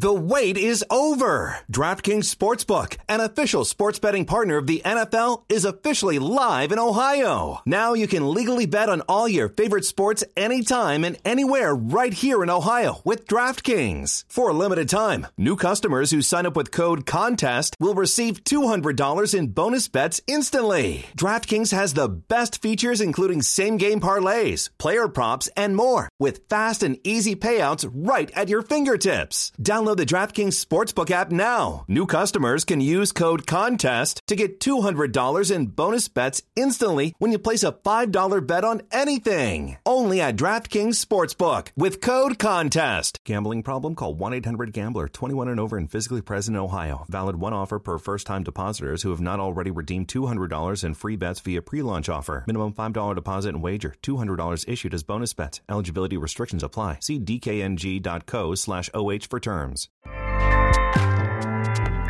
The wait is over. DraftKings Sportsbook, an official sports betting partner of the NFL, is officially live in Ohio. Now you can legally bet on all your favorite sports anytime and anywhere right here in Ohio with DraftKings. For a limited time, new customers who sign up with code CONTEST will receive $200 in bonus bets instantly. DraftKings has the best features including same-game parlays, player props, and more with fast and easy payouts right at your fingertips. Download the DraftKings Sportsbook app now. New customers can use code CONTEST to get $200 in bonus bets instantly when you place a $5 bet on anything. Only at DraftKings Sportsbook with code CONTEST. Gambling problem? Call 1-800-GAMBLER 21 and over and physically present in Ohio. Valid one offer per first time depositors who have not already redeemed $200 in free bets via pre-launch offer. Minimum $5 deposit and wager. $200 issued as bonus bets. Eligibility restrictions apply. See dkng.co slash OH for terms.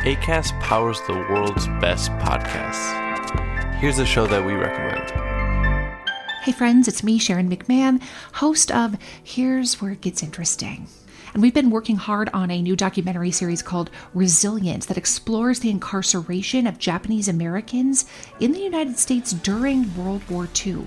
ACAST powers the world's best podcasts. Here's a show that we recommend. Hey, friends, it's me, Sharon McMahon, host of Here's Where It Gets Interesting. And we've been working hard on a new documentary series called Resilience that explores the incarceration of Japanese Americans in the United States during World War II.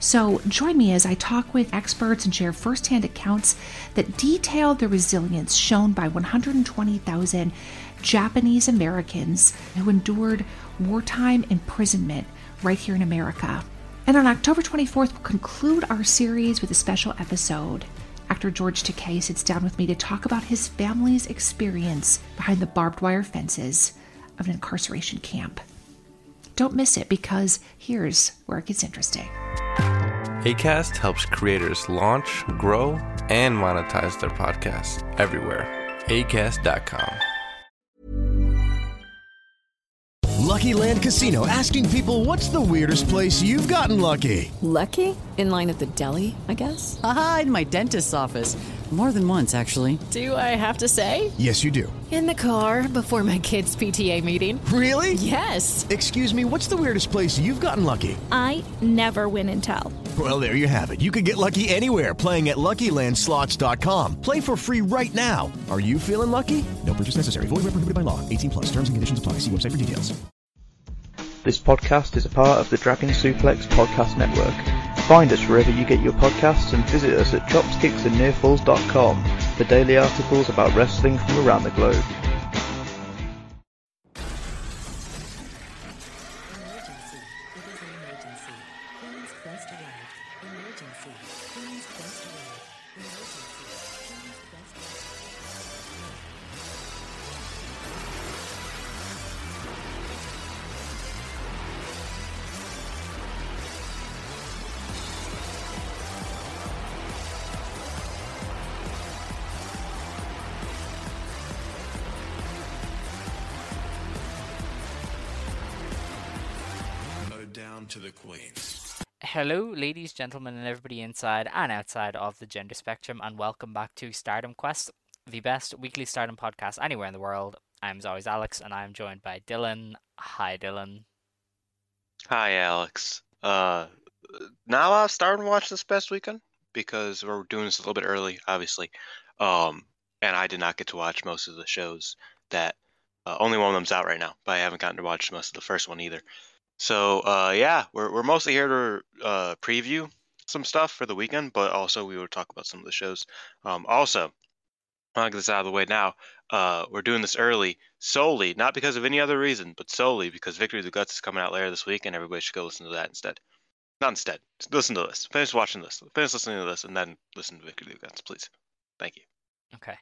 So join me as I talk with experts and share firsthand accounts that detail the resilience shown by 120,000 Japanese Americans who endured wartime imprisonment right here in America. And on October 24th, we'll conclude our series with a special episode. Actor George Takei sits down with me to talk about his family's experience behind the barbed wire fences of an incarceration camp. Don't miss it because here's where it gets interesting. ACAST helps creators launch, grow, and monetize their podcasts everywhere. ACAST.com. Lucky Land Casino asking people what's the weirdest place you've gotten lucky? Lucky? In line at the deli, I guess? Aha, in my dentist's office. More than once, actually. Do I have to say? Yes, you do. In the car before my kids' PTA meeting. Really? Yes. Excuse me, what's the weirdest place you've gotten lucky? I never win and tell. Well, there you have it. You can get lucky anywhere playing at LuckyLandSlots.com. Play for free right now. Are you feeling lucky? No purchase necessary. Void where prohibited by law. 18 plus. Terms and conditions apply. See website for details. This podcast is a part of the Dragon Suplex Podcast Network. Find us wherever you get your podcasts and visit us at chopsticksandnearfalls.com for daily articles about wrestling from around the globe. Hello, ladies, gentlemen, and everybody inside and outside of the gender spectrum, and welcome back to Stardom Quest, the best weekly Stardom podcast anywhere in the world. I'm as always Alex, and I'm joined by Dylan. Hi, Dylan. Hi, Alex. Uh, now I've started to watch this past weekend because we're doing this a little bit early, obviously. Um, and I did not get to watch most of the shows that. Uh, only one of them's out right now, but I haven't gotten to watch most of the first one either. So uh, yeah, we're we're mostly here to uh, preview some stuff for the weekend, but also we will talk about some of the shows. Um, also, I'll get this out of the way now. Uh, we're doing this early solely, not because of any other reason, but solely because Victory of the Guts is coming out later this week, and everybody should go listen to that instead. Not instead. Listen to this. Finish watching this. Finish listening to this, and then listen to Victory of the Guts, please. Thank you. Okay.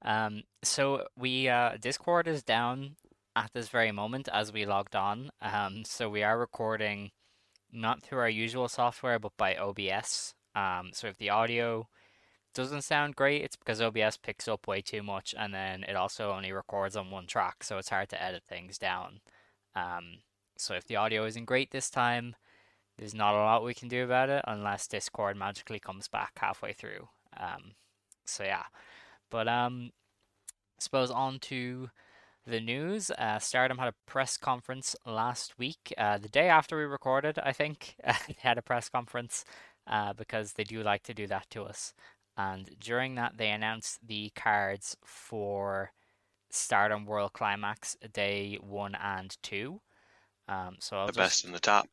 Um, so we uh, Discord is down at this very moment as we logged on. Um, so we are recording not through our usual software, but by OBS. Um, so if the audio doesn't sound great, it's because OBS picks up way too much, and then it also only records on one track, so it's hard to edit things down. Um, so if the audio isn't great this time, there's not a lot we can do about it unless Discord magically comes back halfway through. Um, so yeah, but um, I suppose on to the news. Uh, Stardom had a press conference last week, uh, the day after we recorded, I think. they had a press conference uh, because they do like to do that to us. And during that, they announced the cards for Stardom World Climax Day 1 and 2. Um, so I'll the just, best in the top.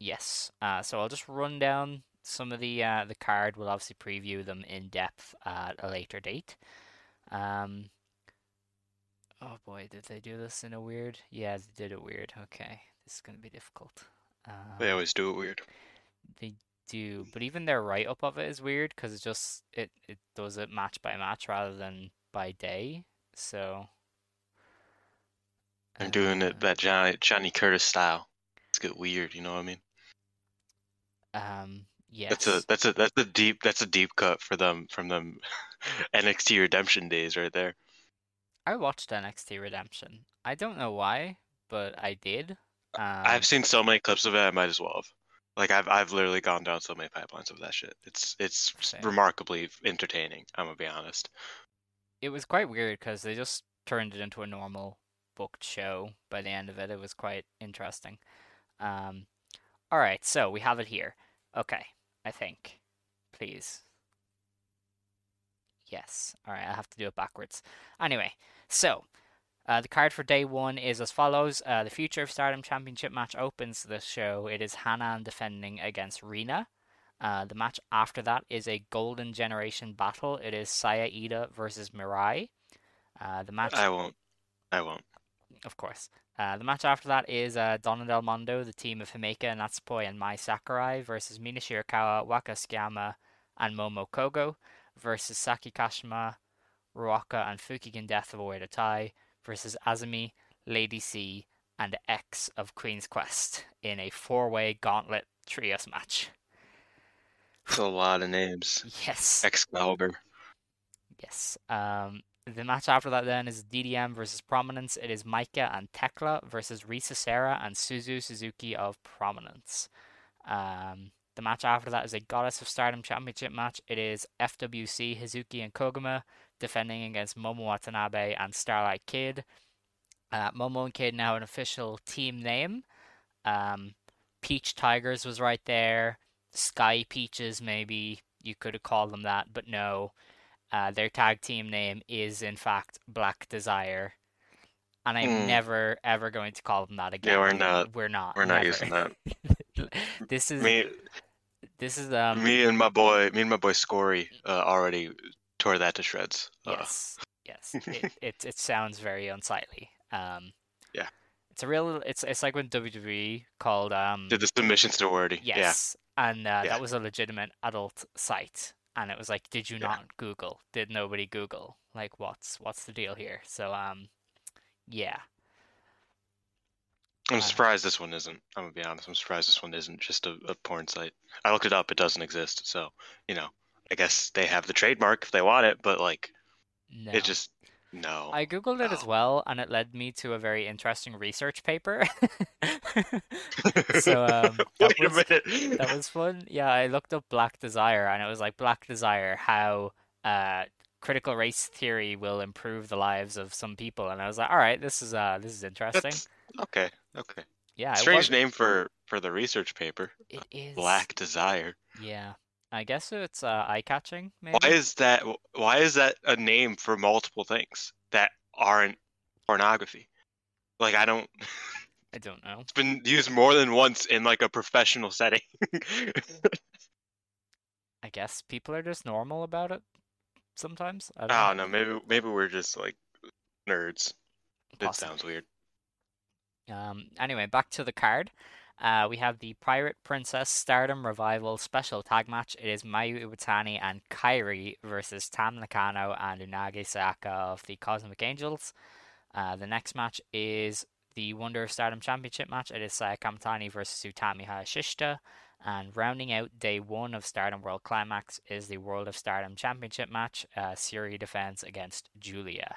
Yes. Uh, so I'll just run down some of the uh, the card. We'll obviously preview them in depth at a later date. Um, oh boy, did they do this in a weird? Yeah, they did it weird. Okay, this is going to be difficult. Um, They always do it weird. They do, but even their write up of it is weird because it just it it does it match by match rather than by day. So They're doing it that Johnny Johnny Curtis style. It's get weird, you know what I mean? um yes, That's a that's a that's a deep that's a deep cut for them from them NXT Redemption days right there. I watched NXT Redemption. I don't know why, but I did. Um, I've seen so many clips of it, I might as well have. Like I've I've literally gone down so many pipelines of that shit. It's it's Same. remarkably entertaining. I'm gonna be honest. it was quite weird because they just turned it into a normal booked show by the end of it. It was quite interesting. Um, all right, so we have it here. Okay, I think. Please. Yes. All right, I have to do it backwards. Anyway, so uh, the card for day one is as follows. Uh, the Future of Stardom Championship match opens the show. It is Hanan defending against Rina. Uh, the match after that is a Golden Generation battle. It is Saya Iida versus Mirai. Uh, the match, I won't. I won't. of course. Uh, the match after that is uh, Donna Del Mondo, the team of Himeka, Natsupoi, and Mai Sakurai versus Mina Shirakawa, Waka Tsukiyama, and Momo Kogo versus Saki Kashima, Ruaka, and Fukigen Death of Oedo Tai versus Azumi, Lady C, and X of Queen's Quest in a four-way gauntlet trios match. It's a lot of names. Yes. Excalibur. Yes. Um, the match after that then is DDM versus Prominence. It is Maika and Thekla versus Risa Sera and Suzu Suzuki of Prominence. Um, the match after that is a Goddess of Stardom Championship match. It is FWC Hazuki and Koguma defending against Momo Watanabe and Starlight Kid. Uh, Momo and Kid now an official team name. Um, Peach Tigers was right there. Sky Peaches, maybe you could have called them that, but no. Uh, their tag team name is in fact Black Desire, and I'm Hmm. never ever going to call them that again. Yeah, we're not. We're not. We're not never. using that. this is Me, this is um me and my boy, me and my boy Scory, uh, already tore that to shreds. Uh, yes yes it, it it sounds very unsightly. Um, Yeah. it's a real it's it's like when WWE called um did the submissions to wordy? Yes, and uh, Yeah. that was a legitimate adult site, and it was like, did you Yeah. not Google? Did nobody Google? Like, what's what's the deal here? So, um, yeah, I'm surprised this one isn't. I'm gonna be honest. I'm surprised this one isn't just a, a porn site. I looked it up. It doesn't exist. So you know, I guess they have the trademark if they want it, but like, no. it just no. I googled it as well, and it led me to a very interesting research paper. so, um, Wait a was minute. that was fun. Yeah, I looked up Black Desire, and it was like Black Desire, how uh critical race theory will improve the lives of some people, and I was like, all right, this is uh this is interesting. That's okay. Okay. Yeah, Strange name for for the research paper. It is. Black Desire. Yeah, I guess it's uh, eye catching. Maybe. Why is that? Why is that a name for multiple things that aren't pornography? Like I don't. I don't know. It's been used more than once in like a professional setting. I guess people are just normal about it. Sometimes. I don't don't know. Maybe maybe we're just like nerds. It sounds weird. Um. Anyway, back to the card. Uh, we have the Pirate Princess Stardom Revival special tag match. It is Mayu Iwatani and Kairi versus Tam Nakano and Unagi Sayaka of the Cosmic Angels. Uh, the next match is the Wonder of Stardom Championship match. It is Saya Kamitani versus Utami Hayashishita. And rounding out day one of Stardom World Climax is the World of Stardom Championship match. Uh, Syuri defends against Giulia.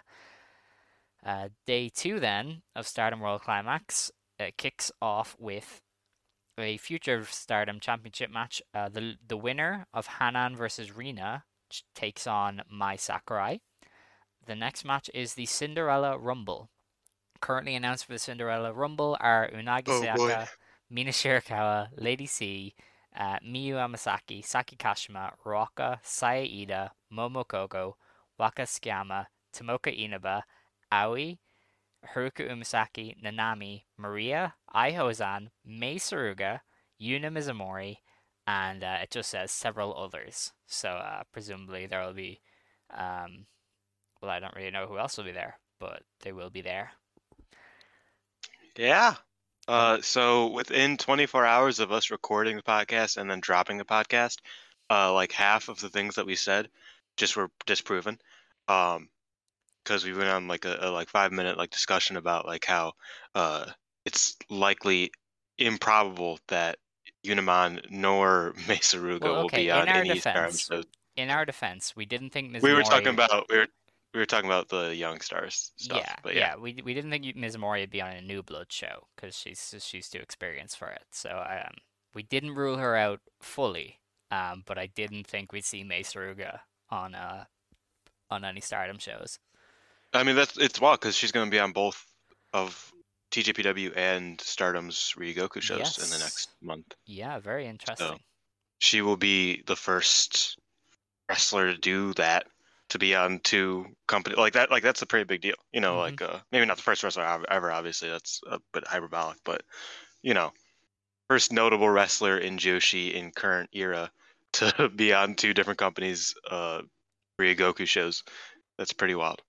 Uh, day two, then, of Stardom World Climax uh, kicks off with a Future Stardom Championship match. Uh, the the winner of Hanan versus Rina takes on Mai Sakurai. The next match is the Cinderella Rumble. Currently announced for the Cinderella Rumble are Unagi Oh, boy. Mina Shirakawa, Lady C, uh, Miyu Amasaki, Saki Kashima, Ruaka, Saya Iida, Momo Kogo, Waka Tsukiyama, Tomoka Inaba, Aoi, Haruka Umesaki, Nanami, Maria, Ai Hozan, Mei Suruga, Yuna Mizumori, and uh, it just says several others. So uh, presumably there will be, um, well, I don't really know who else will be there, but they will be there. Yeah. Uh, so within 24 hours of us recording the podcast and then dropping the podcast, uh, like half of the things that we said just were disproven. Um, because we went on like a, a like five minute like discussion about like how uh it's likely improbable that Unimon nor Mei Suruga Well, will okay, be in on our any defense, episodes. in our defense, we didn't think. We were talking about we were we were talking about the young stars stuff, yeah, but yeah. we we didn't think Mizumori would be on a New Blood show because she's she's too experienced for it. So um, we didn't rule her out fully. Um, but I didn't think we'd see Mei Suruga on uh on any Stardom shows. I mean that's it's wild because she's going to be on both of TJPW and Stardom's Ryogoku shows in the next month. Yeah, very interesting. So She will be the first wrestler to do that to be on two company like that. Like that's a pretty big deal. You know, Mhm. like uh, maybe not the first wrestler ev- ever. Obviously, that's a bit hyperbolic, but you know, first notable wrestler in Joshi in current era to be on two different companies' uh, Ryogoku shows. That's pretty wild.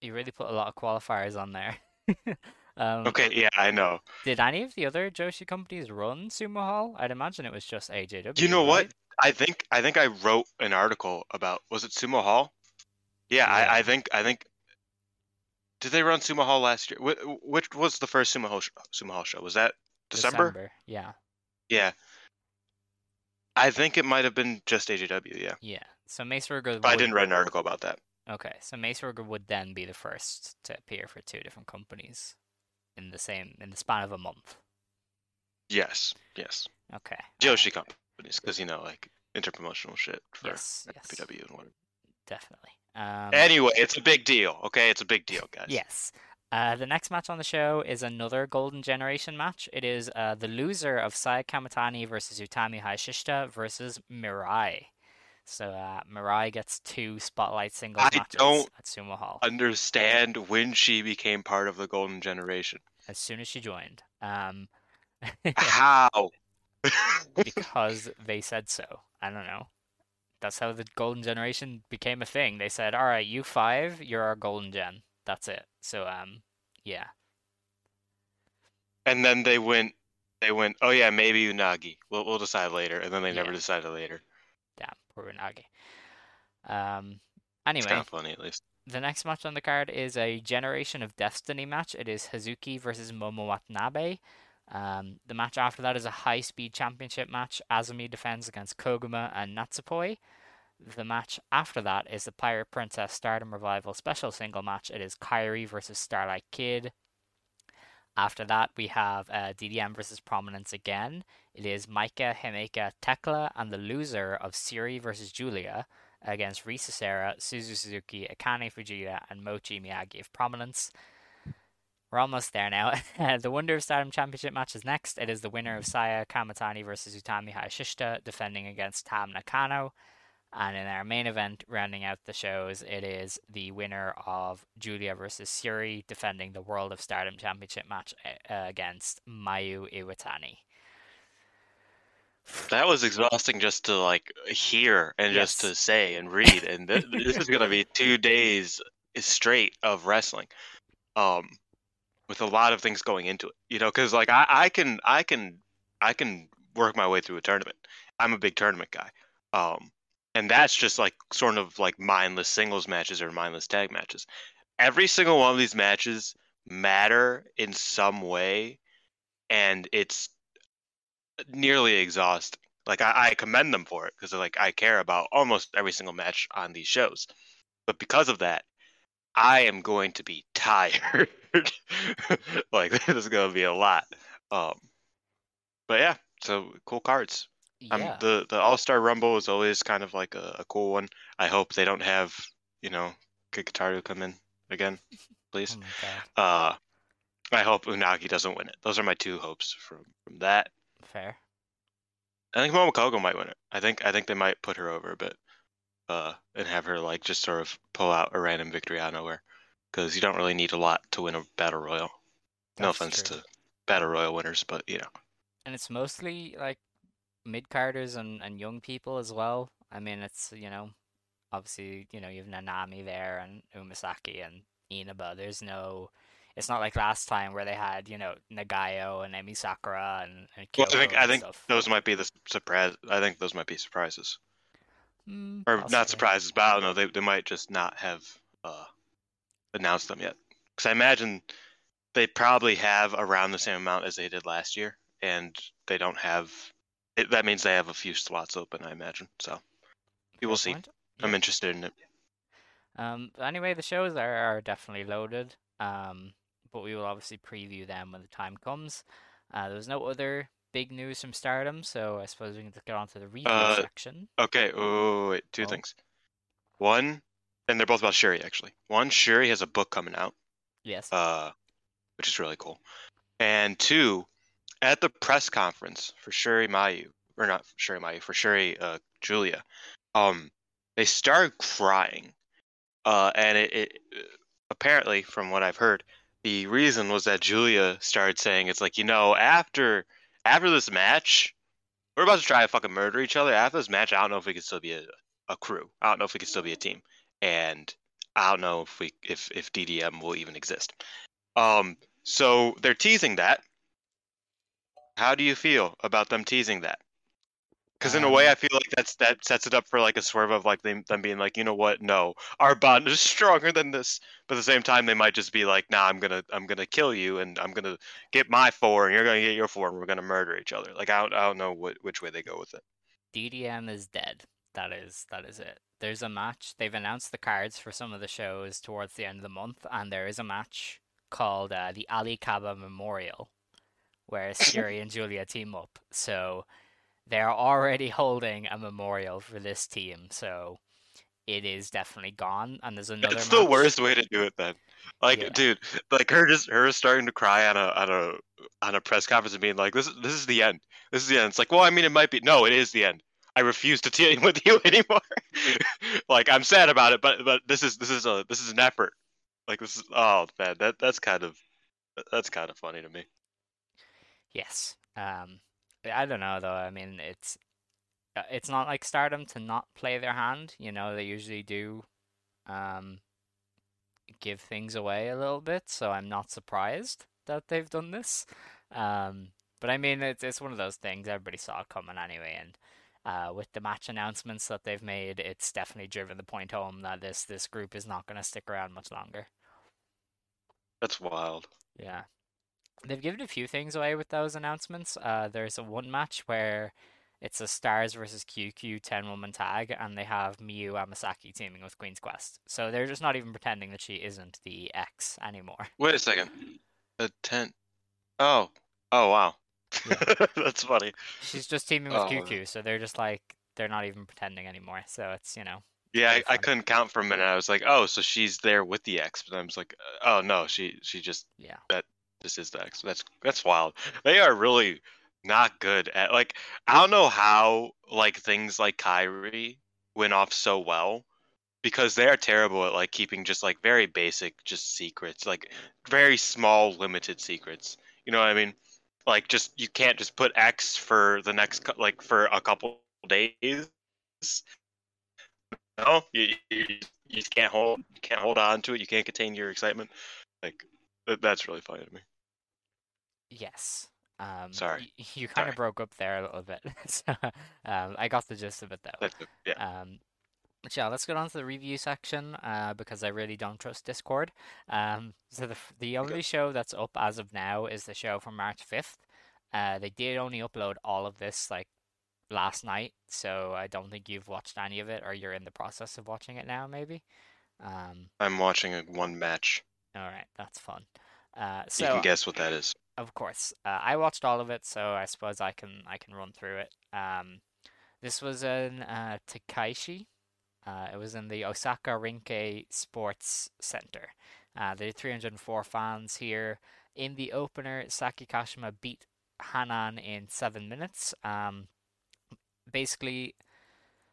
You really put a lot of qualifiers on there. um, Okay, yeah, I know. Did any of the other Joshi companies run Sumo Hall? I'd imagine it was just AJW. You know what? I think I think I wrote an article about was it Sumo Hall? Yeah, Yeah. I, I think I think. Did they run Sumo Hall last year? Wh- Which was the first Sumo Hall, sh- Sumo Hall show? Was that December? Yeah. Yeah. I think it might have been just AJW. Yeah, Yeah. So Mei Suruga but I didn't write an article about that. Okay, so Mei Suruga would then be the first to appear for two different companies in the same in the span of a month. Yes, yes. Okay. Joshi companies, because you know, like interpromotional shit for Yes, yes. FPW and whatever. Definitely. Um, Anyway, it's a big deal. Okay, it's a big deal, guys. Yes. Uh, the next match on the show is another Golden Generation match. It is uh, the loser of Saya Kamitani versus Utami Hayashishita versus Mirai. So uh, Mirai gets two Spotlight singles I matches don't at Sumo Hall Understand when she became part of the Golden Generation. as soon as she joined. Um, How? because they said so. I don't know. That's how the Golden Generation became a thing. They said, "All right, you five, you're our Golden Gen. That's it." So um, yeah. And then they went, they went. Oh yeah, maybe Unagi. We'll we'll decide later. And then they never Yeah. decided later. Damn, poor Unagi. Um. It's Anyway, kind of funny at least. the next match on the card is a Generation of Destiny match. It is Hazuki versus Momo Watanabe. Um, the match after that is a high speed championship match. Azumi defends against Koguma and Natsupoi. The match after that is the Pirate Princess Stardom Revival special single match. It is Kairi versus Starlight Kid. After that, we have uh, DDM versus Prominence again. It is Maika, Himeka, Thekla, and the loser of Syuri versus Giulia against Risa Sera, Suzu Suzuki, Akane Fujita, and Mochi Miyagi of Prominence. We're almost there now. the Wonder of Stardom Championship match is next. It is the winner of Saya Kamitani versus Utami Hayashishita defending against Tam Nakano. And in our main event, rounding out the shows, it is the winner of Giulia versus Syuri defending the World of Stardom Championship match uh, against Mayu Iwatani. That was exhausting just to like hear and just to say and read. And th- this is gonna be two days straight of wrestling, um, with a lot of things going into it. You know, because like I, I can I can I can work my way through a tournament. I'm a big tournament guy. Um, and that's just like sort of like mindless singles matches or mindless tag matches. Every single one of these matches matter in some way, and it's nearly exhausting. Like I, I commend them for it because like I care about almost every single match on these shows, but because of that, I am going to be tired. like this is going to be a lot. Um, but yeah, so cool cards. Um, Yeah. the the All Star Rumble is always kind of like a, a cool one. I hope they don't have you know Kikutaro come in again, please. Oh. Uh, I hope Unagi doesn't win it. Those are my two hopes from from that. Fair. I think Momo Kogo might win it. I think I think they might put her over a bit, uh, and have her like just sort of pull out a random victory out of nowhere, because you don't really need a lot to win a battle royal. no offense true. to battle royal winners, but you know. And it's mostly like mid carders and, and young people as well. I mean, it's you know, obviously you know you have Nanami there and Umesaki and Inaba. There's no, it's not like last time where they had you know Nagayo and Emi Sakura and, and Well, I Kyoko think I think stuff. those might be the s- surprise. I think those might be surprises, Mm, or possibly. not surprises, but I don't know. They they might just not have uh, announced them yet, because I imagine they probably have around the same amount as they did last year, and they don't have. It, that means they have a few slots open. I imagine. So we will see. point. I'm interested in it. Um, but anyway, the shows are, are definitely loaded. Um, but we will obviously preview them when the time comes. Uh, there was no other big news from Stardom, so I suppose we can get on to the review Uh, section. Okay. Oh, wait. Two Oh. things. One, and they're both about Syuri actually. One, Syuri has a book coming out. Yes. uh, which is really cool. And two, at the press conference for Syuri Mayu, or not Syuri Mayu, for Syuri uh, Giulia, um, they started crying, uh, and it, it apparently, from what I've heard, the reason was that Giulia started saying it's like you know after after this match, we're about to try to fucking murder each other. After this match, I don't know if we can still be a, a crew. I don't know if we can still be a team, and I don't know if we if if DDM will even exist. Um, so they're teasing that. How do you feel about them teasing that? Because in a way, Um, I feel like that's that sets it up for like a swerve of like them, them being like, you know what, no, our bond is stronger than this. But at the same time, they might just be like, nah, I'm gonna I'm gonna kill you, and I'm gonna get my four, and you're gonna get your four, and we're gonna murder each other. Like I don't I don't know what which way they go with it. DDM is dead. That is that is it. There's a match. They've announced the cards for some of the shows towards the end of the month, and there is a match called uh, the Ali Kaba Memorial, where Syuri and Giulia team up. So they're already holding a memorial for this team. So it is definitely gone. And there's another. It's the worst way to do it then. Like, Yeah. dude, like her just her starting to cry on a on a on a press conference and being like, This this is the end. This is the end. It's like, well, I mean it might be no, it is the end. I refuse to deal with you anymore. like I'm sad about it, but but this is this is a this is an effort. Like this is oh man, that that's kind of that's kind of funny to me. Yes. Um, I don't know though. I mean, it's uh, it's not like Stardom to not play their hand. You know, they usually do um give things away a little bit, so I'm not surprised that they've done this. Um, but I mean, it's it's one of those things everybody saw coming anyway, and uh, with the match announcements that they've made, it's definitely driven the point home that this this group is not going to stick around much longer. That's wild. Yeah. They've given a few things away with those announcements. Uh, there's a one match where it's a Stars versus QQ 10 woman tag, and they have Miyu Amasaki teaming with Queen's Quest. So they're just not even pretending that she isn't the X anymore. Wait a second. A tent. Oh. Oh wow. Yeah. that's funny. She's just teaming with Oh. QQ, so they're just like, they're not even pretending anymore. So it's, you know, Yeah, I, I couldn't count for a minute. I was like, oh, so she's there with the X, but I was like, oh no, she she just yeah. that this is the X. That's that's wild. They are really not good at like I don't know how like things like Kairi went off so well because they are terrible at like keeping just like very basic just secrets, like very small limited secrets. You know what I mean? Like just you can't just put X for the next like for a couple days. No, you, you you just can't hold you can't hold on to it. You can't contain your excitement. Like that, that's really funny to me. Yes. Um, Sorry. y- You kind Sorry. of broke up there a little bit. so, um, I got the gist of it though. That's yeah. Um, but yeah, let's get on to the review section uh, because I really don't trust Discord. Um, so the the only show that's up as of now is the show from March fifth. Uh, they did only upload all of this like last night, so I don't think you've watched any of it, or you're in the process of watching it now, maybe. Um, I'm watching a one match. all right, that's fun. Uh, You can guess what that is. of course, uh, I watched all of it, so I suppose I can I can run through it. Um, this was in uh, Takaishi. Uh, it was in the Osaka Rinke Sports Center. Uh, there are 304 fans here. In the opener, Saki Kashima beat Hanan in seven minutes. Um, basically,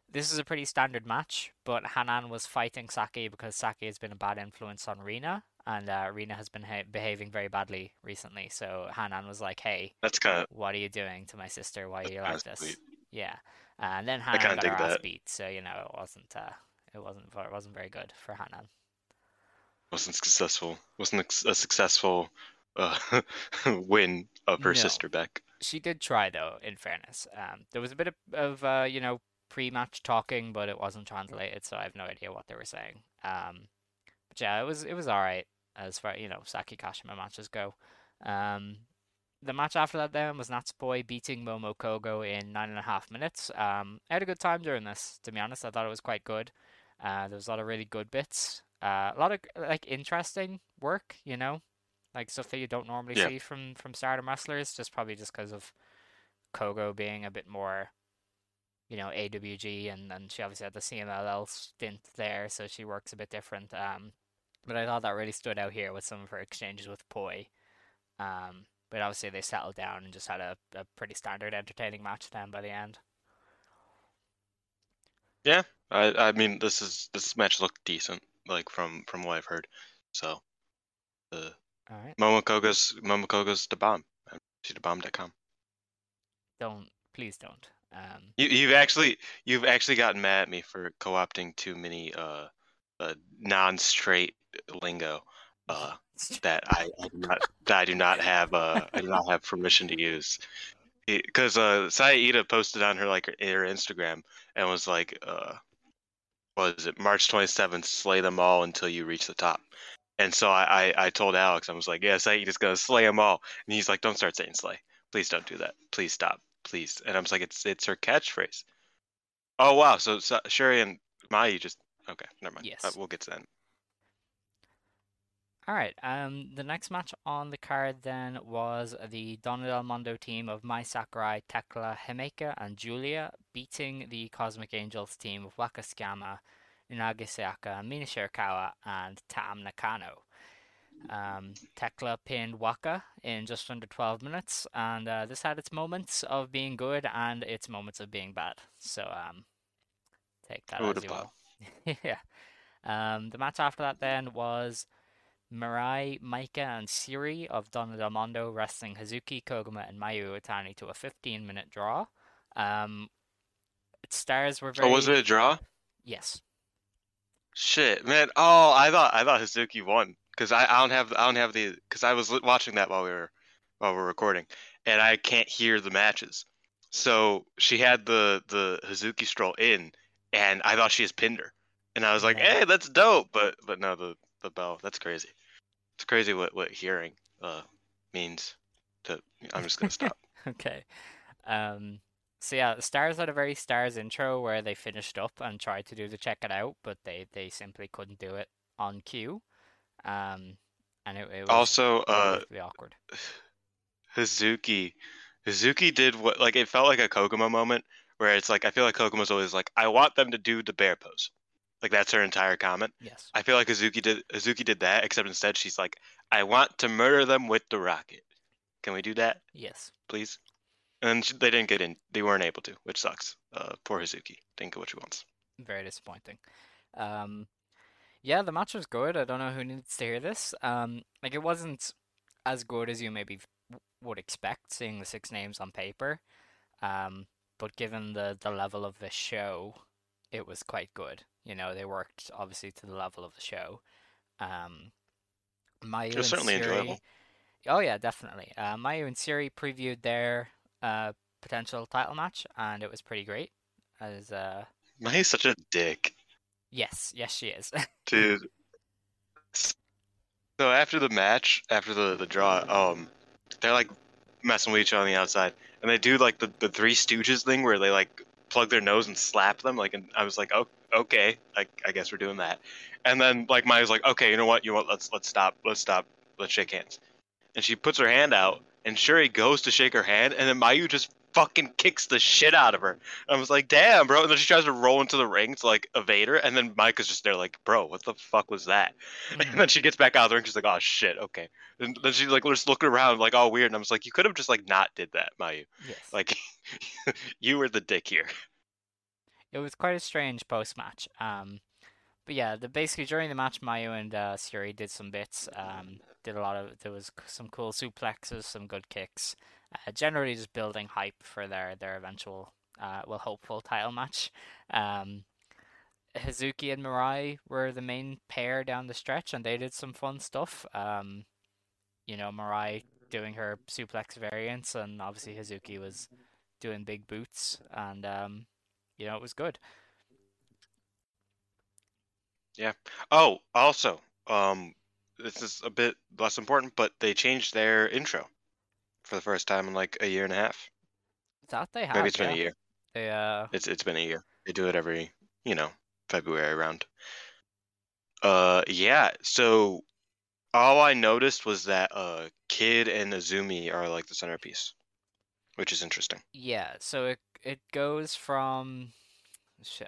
this is a pretty standard match, but Hanan was fighting Saki because Saki has been a bad influence on Rina, and uh, Rina has been ha- behaving very badly recently. So Hanan was like, "Hey, That's kind of what are you doing to my sister? Why are you like this?" sweet. Yeah, and then kinda got her ass that. beat, so you know it wasn't uh, it wasn't it wasn't very good for Hanan. wasn't successful. Wasn't a successful uh, win of her No. sister Beck. She did try though. In fairness, um, there was a bit of, of uh, you know pre-match talking, but it wasn't translated, so I have no idea what they were saying. Um, but yeah, it was it was all right as far you know Saki Kashima matches go. Um, the match after that then was Natsupoi beating Momo Kogo in nine and a half minutes. Um, I had a good time during this. To be honest, I thought it was quite good. Uh, there was a lot of really good bits. Uh, a lot of like interesting work, you know, like stuff that you don't normally Yeah. see from from Stardom wrestlers. Just probably just because of Kogo being a bit more, you know, AWG, and and she obviously had the CMLL stint there, so she works a bit different. Um, but I thought that really stood out here with some of her exchanges with Poi. Um, but obviously they settled down and just had a, a pretty standard entertaining match then by the end. Yeah, I I mean this is this match looked decent, like from from what I've heard. So, the All right. Momo Kogo's Momokoga's the bomb. She's the bomb.com. Don't please don't. Um, You you've actually you've actually gotten mad at me for co-opting too many uh, uh non-straight lingo uh that I, I do not that I do not have uh I do not have permission to use. Because uh Saida posted on her like her, her Instagram and was like uh what is it March 27th slay them all until you reach the top. And so I, I, I told Alex I was like yeah Saida's gonna slay them all and he's like don't start saying slay please don't do that please stop please and I was like it's it's her catchphrase. Oh wow so, so Syuri and Mai just okay never mind Yes. Uh, we'll get to that. All right. Um, the next match on the card then was the Donna Del Mondo team of Mai Sakurai, Thekla, Himeka, and Giulia beating the Cosmic Angels team of Waka Tsukiyama, Unagi Sayaka, Mina Shirakawa, and Tam Nakano. Um, Thekla pinned Waka in just under 12 minutes, and uh, this had its moments of being good and its moments of being bad. So um, take that Who as you will. yeah. Um, the match after that then was Mirai, Maika, and Syuri of Donna Del Mondo wrestling Hazuki, Koguma, and Mayu Iwatani to a 15 minute draw. Um, stars were very. Oh was it a draw? Yes. Shit, man. Oh, I thought I thought Hazuki won because I, I don't have I don't have the because I was watching that while we were while we were recording, and I can't hear the matches. So she had the the Hazuki stroll in, and I thought she has pinned her, and I was like, Yeah. hey, that's dope. But but no, the the bell. That's crazy. It's crazy what what hearing uh means. To I'm just gonna stop. okay. Um, so yeah, the Stars had a very Stars intro where they finished up and tried to do the check it out, but they, they simply couldn't do it on cue. Um, and it, it was Also, uh, really awkward. Hazuki, Hazuki did what like it felt like a Koguma moment where it's like I feel like Koguma's always like I want them to do the bear pose, like that's her entire comment. Yes. I feel like Hazuki did Hazuki did that, except instead she's like I want to murder them with the rocket. Can we do that, Yes. please? And they didn't get in. They weren't able to, which sucks. Uh, poor Hazuki didn't get what she wants. Very disappointing. Um, yeah, the match was good. I don't know who needs to hear this. Um, like it wasn't as good as you maybe would expect, seeing the six names on paper. Um, but given the the level of the show, it was quite good. You know, they worked obviously to the level of the show. Um, Mayu It was and certainly Syuri- enjoyable. Oh yeah, definitely. Uh, Mayu and Syuri previewed their uh potential title match, and it was pretty great. As uh, Mai's such a dick. yes, yes, she is. Dude. So after the match, after the, the draw, um, they're like messing with each other on the outside, and they do like the, the Three Stooges thing where they like plug their nose and slap them. Like, and I was like, oh, okay, like I guess we're doing that. And then like Maya's like, okay, you know what? You know what? Let's let's stop. Let's stop. Let's shake hands. And she puts her hand out, and Syuri goes to shake her hand, and then Mayu just fucking kicks the shit out of her. I was like, damn, bro. And then she tries to roll into the ring to like evade her, and then Maika's just there like, bro, what the fuck was that? Mm-hmm. And then she gets back out of the ring. She's like, oh shit, okay. And then she's like, just looking around like all weird. And I was like, you could have just like not did that, Mayu. Yes. Like, you were the dick here. it was quite a strange post match. Um, but yeah, the basically during the match, Mayu and uh, Syuri did some bits. Um, did a lot of there was some cool suplexes, some good kicks. Uh, generally, just building hype for their their eventual, uh, well, hopeful title match. Um, Hazuki and Mirai were the main pair down the stretch, and they did some fun stuff. Um, you know, Mirai doing her suplex variants, and obviously Hazuki was doing big boots, and um, you know, it was good. Yeah. Oh, also, um, this is a bit less important, but they changed their intro for the first time in like a year and a half. I thought they have. Maybe it's been yeah. a year. They uh, It's it's been a year. They do it every, you know, February around. Uh, yeah. So all I noticed was that uh, Kid and Azumi are like the centerpiece, which is interesting. yeah. So it it goes from,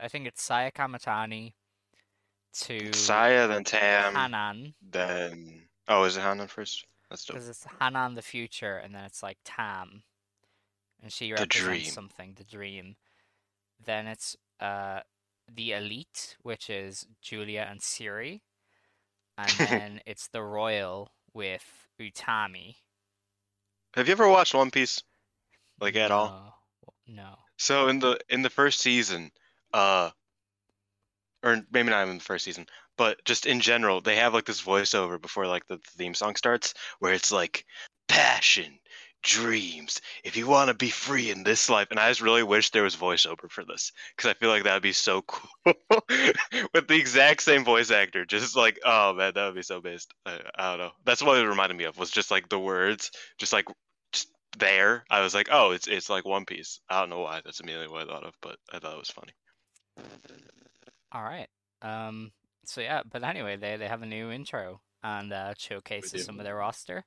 I think it's Saya Kamitani to Saya, then Tam, Hanan, then oh, is it Hanan first? That's dope. because it's Hanan the future, and then it's like Tam, and she represents something, the dream. Then it's uh the elite, which is Giulia and Syuri, and then it's the royal with Utami. Have you ever watched One Piece? Like at all? No. No. So in the in the first season, uh, or maybe not even the first season, but just in general, they have like this voiceover before like the theme song starts, where it's like passion, dreams. If you want to be free in this life, and I just really wish there was voiceover for this because I feel like that would be so cool with the exact same voice actor. Just like, oh man, that would be so based. I, I don't know. That's what it reminded me of was just like the words, just like just there. I was like, oh, it's it's like One Piece. I don't know why. That's immediately what I thought of, but I thought it was funny. All right. Um. So yeah, but anyway, they they have a new intro and uh, showcases some of their roster,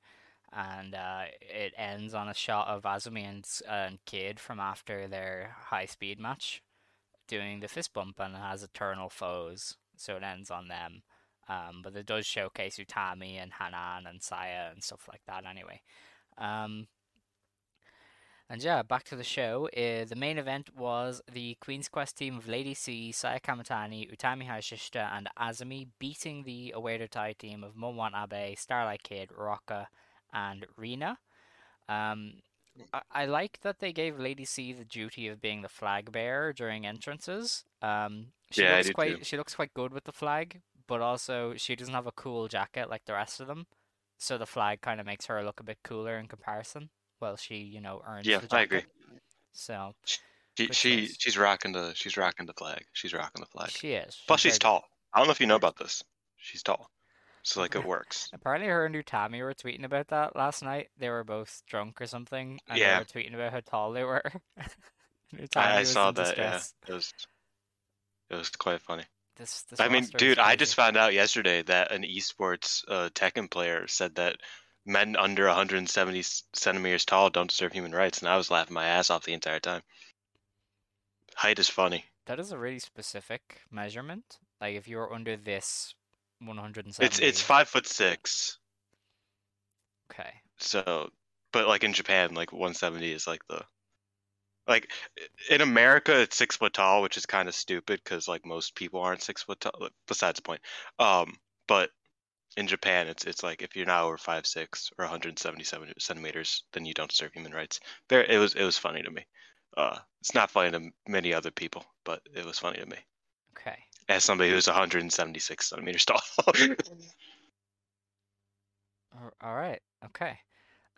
and uh, it ends on a shot of Azumi and, and Kid from after their high speed match, doing the fist bump, and has eternal foes, so it ends on them. Um, but it does showcase Utami and Hanan and Saya and stuff like that. Anyway, um, and yeah, back to the show. Uh, the main event was the Queen's Quest team of Lady C, Saya Kamitani, Utami Hayashishita, and Azumi beating the Oedo Tai team of Momon Abe, Starlight Kid, Ruaka, and Rina. Um, I, I like that they gave Lady C the duty of being the flag bearer during entrances. Um, she Yeah, looks quite too. she looks quite good with the flag, but also she doesn't have a cool jacket like the rest of them. So the flag kind of makes her look a bit cooler in comparison. Well, she, you know, earns Yeah, the I agree. So She she she's rocking the she's rocking the flag. She's rocking the flag. she is. Plus, she's good. tall. I don't know if you know about this. She's tall, so like it works. Apparently, her and Utami were tweeting about that last night. They were both drunk or something, and Yeah. they were tweeting about how tall they were. I, I saw that. Yeah, it was it was quite funny. This, this I mean, dude, I just found out yesterday that an esports uh, Tekken player said that men under 170 centimeters tall don't deserve human rights, and I was laughing my ass off the entire time. Height is funny. That is a really specific measurement. Like if you're under this 170. It's it's five foot six. Okay. So, but like in Japan, like 170 is like the like in America, it's six foot tall, which is kind of stupid because like most people aren't six foot tall. Besides the point, um, but in Japan, it's it's like if you're not over five six or 177 centimeters, then you don't deserve human rights. There, it was it was funny to me. Uh, it's not funny to many other people, but it was funny to me Okay. as somebody who's 176 centimeters tall. All right. Okay.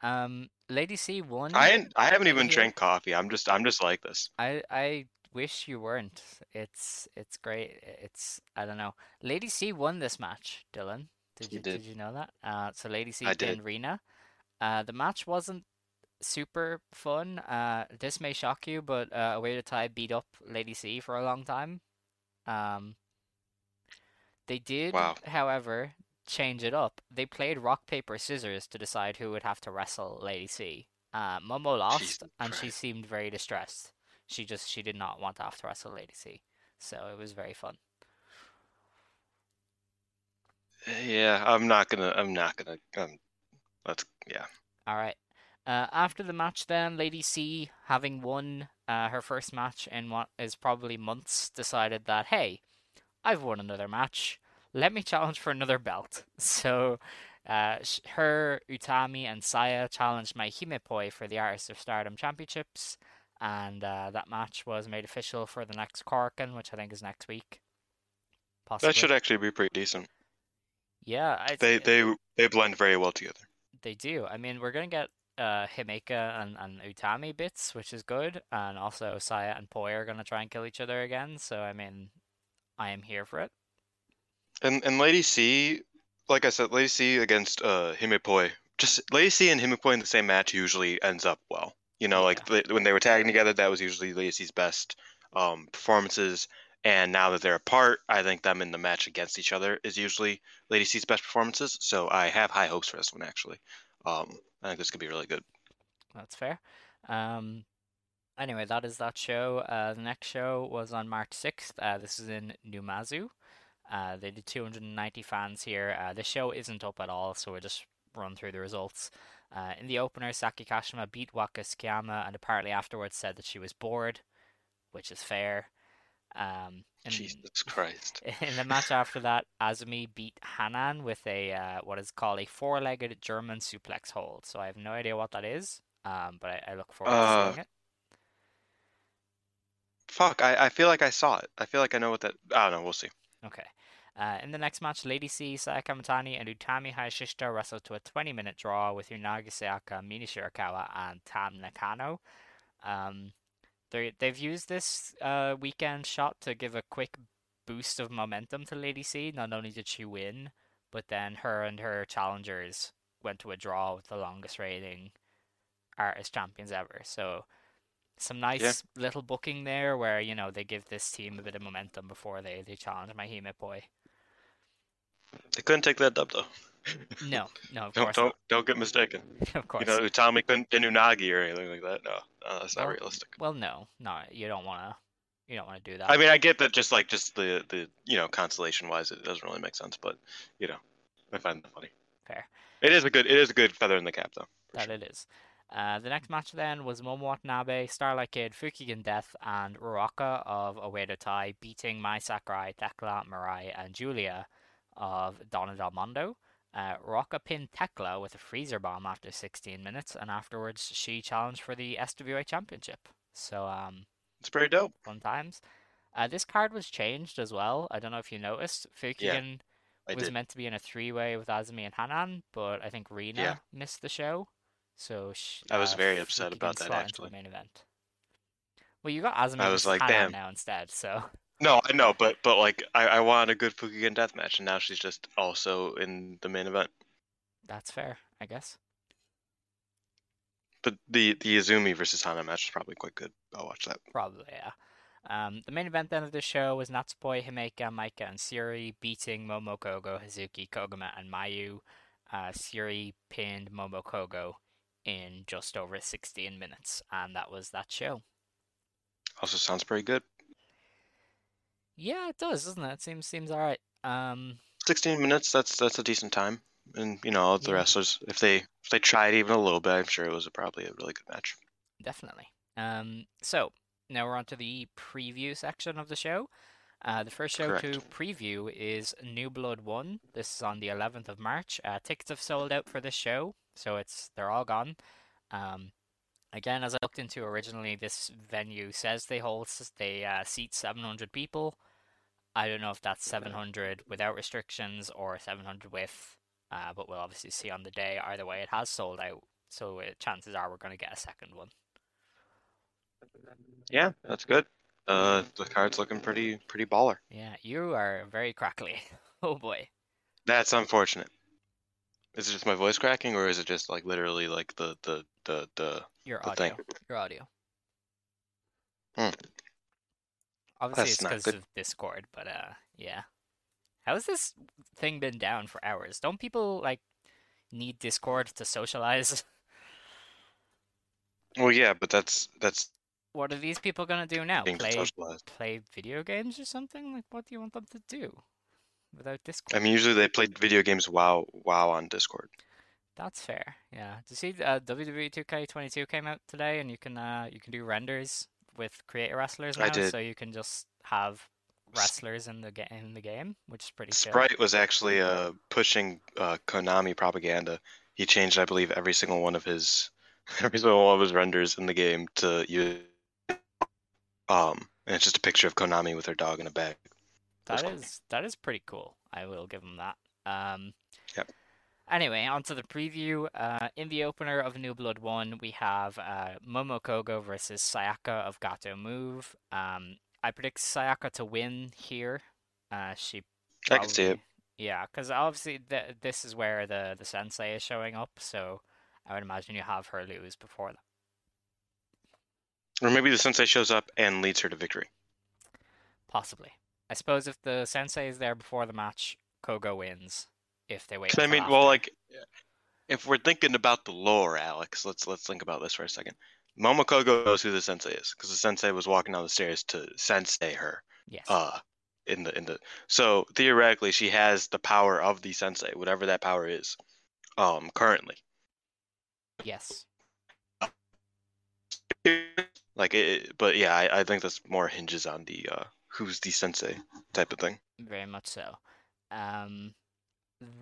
Um, Lady C won. I I haven't even here. drank coffee. I'm just I'm just like this. I I wish you weren't. It's it's great. It's I don't know. Lady C won this match, Dylan. Did you did. did you know that? Uh, so Lady C did. Rena. Uh, the match wasn't super fun. Uh, this may shock you, but uh, Oedo Tai beat up Lady C for a long time. Um, they did, Wow. however, change it up. They played rock paper scissors to decide who would have to wrestle Lady C. Uh, Momo lost, Jesus and she seemed very distressed. She just she did not want to have to wrestle Lady C, so it was very fun. Yeah, I'm not gonna. I'm not gonna. Um, let's. Yeah. All right. Uh, after the match, then Lady C, having won uh, her first match in what is probably months, decided that hey, I've won another match. Let me challenge for another belt. So, uh, her, Utami, and Saya challenged my Himepoi for the Artist of Stardom Championships, and uh, that match was made official for the next Corkin, which I think is next week. Possibly. That should actually be pretty decent. Yeah, I, They they they blend very well together. They do. I mean, we're gonna get uh Himeka and, and Utami bits, which is good, and also Saya and Poi are gonna try and kill each other again. So I mean, I am here for it. And and Lady C, like I said, Lady C against uh Himipoi. Just Lady C and Himipoi in the same match usually ends up well. You know, like the, when they were tagging together, that was usually Lady C's best um, performances. And now that they're apart, I think them in the match against each other is usually Lady C's best performances. So I have high hopes for this one actually. Um, I think this could be really good. That's fair. Um, anyway, that is that show. Uh, the next show was on March sixth. Uh, this is in Numazu. Uh, they did 290 fans here. Uh, the show isn't up at all, so we'll just run through the results. Uh, in the opener, Saki Kashima beat Waka Tsukiyama and apparently afterwards said that she was bored, which is fair. Um, Jesus Christ. in the match after that, Azumi beat Hanan with a uh, what is called a four-legged German suplex hold. So I have no idea what that is, um, but I, I look forward Uh, to seeing it. Fuck, I, I feel like I saw it. I feel like I know what that. I don't know. We'll see. Okay. Uh, in the next match, Lady C, Saya Kamitani, and Utami Hayashishita wrestled to a 20-minute draw with Unagi Sayaka, Mina Shirakawa, and Tam Nakano. Um, they they've used this uh, weekend shot to give a quick boost of momentum to Lady C. Not only did she win, but then her and her challengers went to a draw with the longest reigning artist champions ever. So some nice little booking there where, you know, they give this team a bit of momentum before they, they challenge my Boy. They couldn't take that dub though. No, no, of don't course don't not. don't get mistaken. Of course. You know, Utami couldn't do or anything like that. No, no that's not Well- realistic. Well, no, no, you don't want to. You don't want to do that. I mean, I get that just like just the the you know constellation wise, it doesn't really make sense. But you know, I find that funny. Fair. It is a good it is a good feather in the cap though. that it is. Uh, the next match then was Momo Watanabe, Starlight Kid, Fukigen Death, and Ruaka of Oedo Tai beating Mai Sakurai, Thekla, Mirai, and Giulia of Donna Del Mondo. Uh, Ruaka pinned Thekla with a freezer bomb after 16 minutes, and afterwards she challenged for the SWA Championship. So, um, It's pretty dope. fun times. Uh, this card was changed as well. I don't know if you noticed. Fukigen I was did. meant to be in a three-way with Azumi and Hanan, but I think Rina Yeah. missed the show. So sh- I was uh, very upset Fukigen about that, actually. main event. Well, you got Azumi I was like, Hanan damn. now instead, so No, I know, but but like I I want a good Fukigen death match, and now she's just also in the main event. that's fair, I guess. But the the Azumi versus Hana match is probably quite good. I'll watch that. Probably, yeah. Um, the main event then of this show was Natsupoi, Himeka, Maika, and Syuri beating Momo Kogo, Hazuki, Koguma, and Mayu. Uh, Syuri pinned Momo Kogo in just over 16 minutes, and that was that show. Also sounds pretty good. Yeah, it does, doesn't it? It seems seems alright. Um, 16 minutes. That's that's a decent time. And you know, all the Yeah. wrestlers, if they if they tried even a little bit, I'm sure it was a, probably a really good match. definitely. Um, so now we're on to the preview section of the show. Uh, the first show to preview is New Blood One. This is on the 11th of March. Uh, tickets have sold out for this show, so it's they're all gone. Um, again, as I looked into originally, this venue says they hold they uh, seat 700 people. I don't know if that's 700 without restrictions or 700 with, uh, but we'll obviously see on the day. Either way, it has sold out, so uh, chances are we're going to get a second one. Yeah, that's good. Uh, the card's looking pretty pretty baller. Yeah, you are very crackly. Oh boy. That's unfortunate. Is it just my voice cracking, or is it just like literally like the the the the Your the audio. thing? Your audio. Hmm. Obviously That's it's because good. of Discord, but uh yeah. How has this thing been down for hours? Don't people like need Discord to socialize? Well, yeah, but that's that's What are these people gonna do now? Play play video games or something? Like, what do you want them to do without Discord. I mean, usually they play video games WoW WoW on Discord. That's fair. Yeah. Did you see uh, WWE 2K22 came out today, and you can uh, you can do renders with creator wrestlers I now, did. so you can just have wrestlers in the game in the game, which is pretty chill. Sprite was actually uh, pushing uh, Konami propaganda. He changed, I believe, every single one of his every single one of his renders in the game to use. Um, and it's just a picture of Konami with her dog in a bag. That cool. is that is pretty cool. I will give him that. Um, Yep. Anyway, on to the preview. Uh, in the opener of New Blood One, we have uh, Momo Kogo versus Sayaka of Gatoh Move. Um, I predict Sayaka to win here. Uh, she. I can see it. Yeah, because obviously th- this is where the the sensei is showing up, so I would imagine you have her lose before that. Or maybe the sensei shows up and leads her to victory. Possibly. I suppose if the sensei is there before the match, Kogo wins. If they wait. I mean, well, like, if we're thinking about the lore, Alex, let's let's think about this for a second. Momo Kogo knows who the sensei is because the sensei was walking down the stairs to sensei her. Yes. Uh, in the in the so theoretically she has the power of the sensei, whatever that power is. Um, currently, yes. like it, but yeah, I, I think that's more hinges on the uh who's the sensei type of thing. Very much so. Um,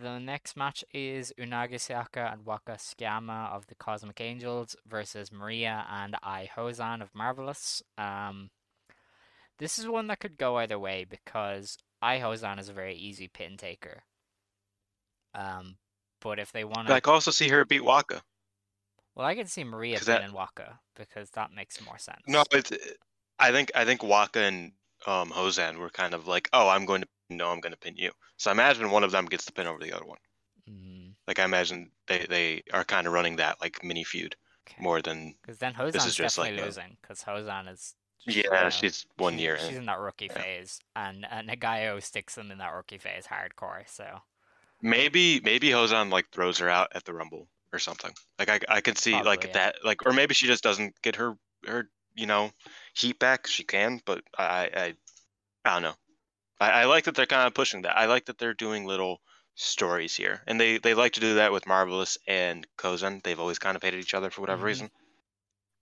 the next match is Unagi Sayaka and Waka Tsukiyama of the Cosmic Angels versus Maria and Ai Hozan of Marvelous. Um, this is one that could go either way because Ai Hozan is a very easy pin taker. Um, but if they want to, I can also see her beat Waka. well, I can see Maria 'Cause that- Waka because that makes more sense. No, it's I think I think Waka and um Hozan were kind of like, oh, I'm going to no, I'm going to pin you. So I imagine one of them gets the pin over the other one. Mm, Like I imagine they they are kind of running that like mini feud okay. more than Because then This Hozan's is just definitely like losing because Hozan is. just, you yeah, know, she's one year She's in. that rookie Yeah. phase, and uh, Nagayo sticks them in that rookie phase hardcore. So Maybe maybe Hozan like throws her out at the Rumble or something. Like I I could see Probably, like yeah. that like or maybe she just doesn't get her her you know heat back. She can, but I I I, don't know. I, I like that they're kind of pushing that. I like that they're doing little stories here, and they they like to do that with Marvelous and Kozan. They've always kind of hated each other for whatever Mhm. reason.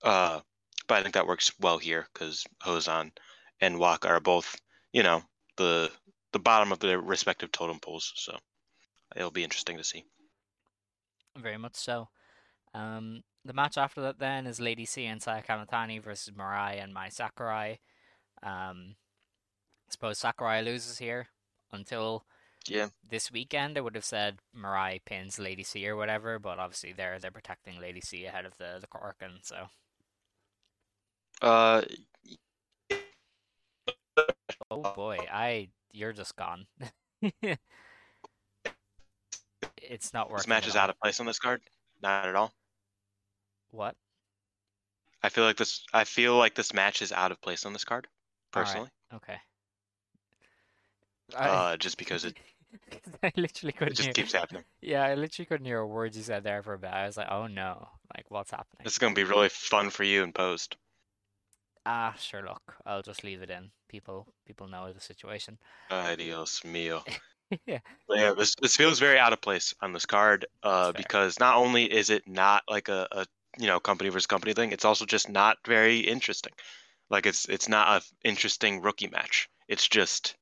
Uh, but I think that works well here because Hozan and Waka are both you know the the bottom of their respective totem poles. So it'll be interesting to see. very much so. Um, the match after that then is Lady C and Saya Kamitani versus Mirai and Mai Sakurai. Um, I suppose Sakurai loses here until Yeah. this weekend. I would have said Mirai pins Lady C or whatever, but obviously they're they're protecting Lady C ahead of the the Korakuen, so. Uh, Oh boy, I you're just gone. it's not working. this match is out of place on this card. Not at all. What? I feel like this. I feel like this match is out of place on this card, All right, personally. Okay. Uh, just because it, I literally couldn't It just hear. keeps happening. Yeah, I literally couldn't hear a word you said there for a bit. I was like, oh no, like what's happening? This is gonna be really fun for you in post. Ah, sure. Look, I'll just leave it in. People, people know the situation. Adios mio. yeah. Yeah, this this feels very out of place on this card. Uh, because not only is it not like a, a you know company versus company thing, it's also just not very interesting. Like it's it's not a interesting rookie match. It's just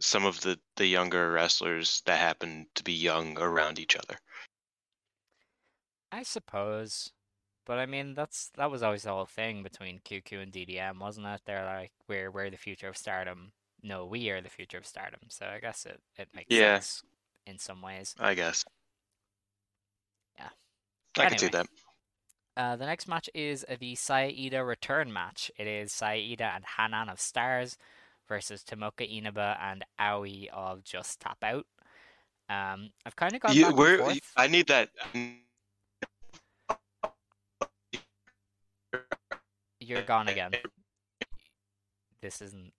some of the the younger wrestlers that happen to be young around each other. I suppose, but I mean that's that was always the whole thing between QQ and DDM, wasn't it? They're like, we're we're the future of Stardom. No, we are the future of Stardom. So I guess it it makes Yeah. sense in some ways. I guess. Yeah. I can see that. Uh, the next match is the Saida return match. It is Saida and Hanan of Stars versus Tomoka Inaba and Aoi of Just Tap Out. Um, I've kind of gone You, where forth. I need that. You're gone again. This isn't.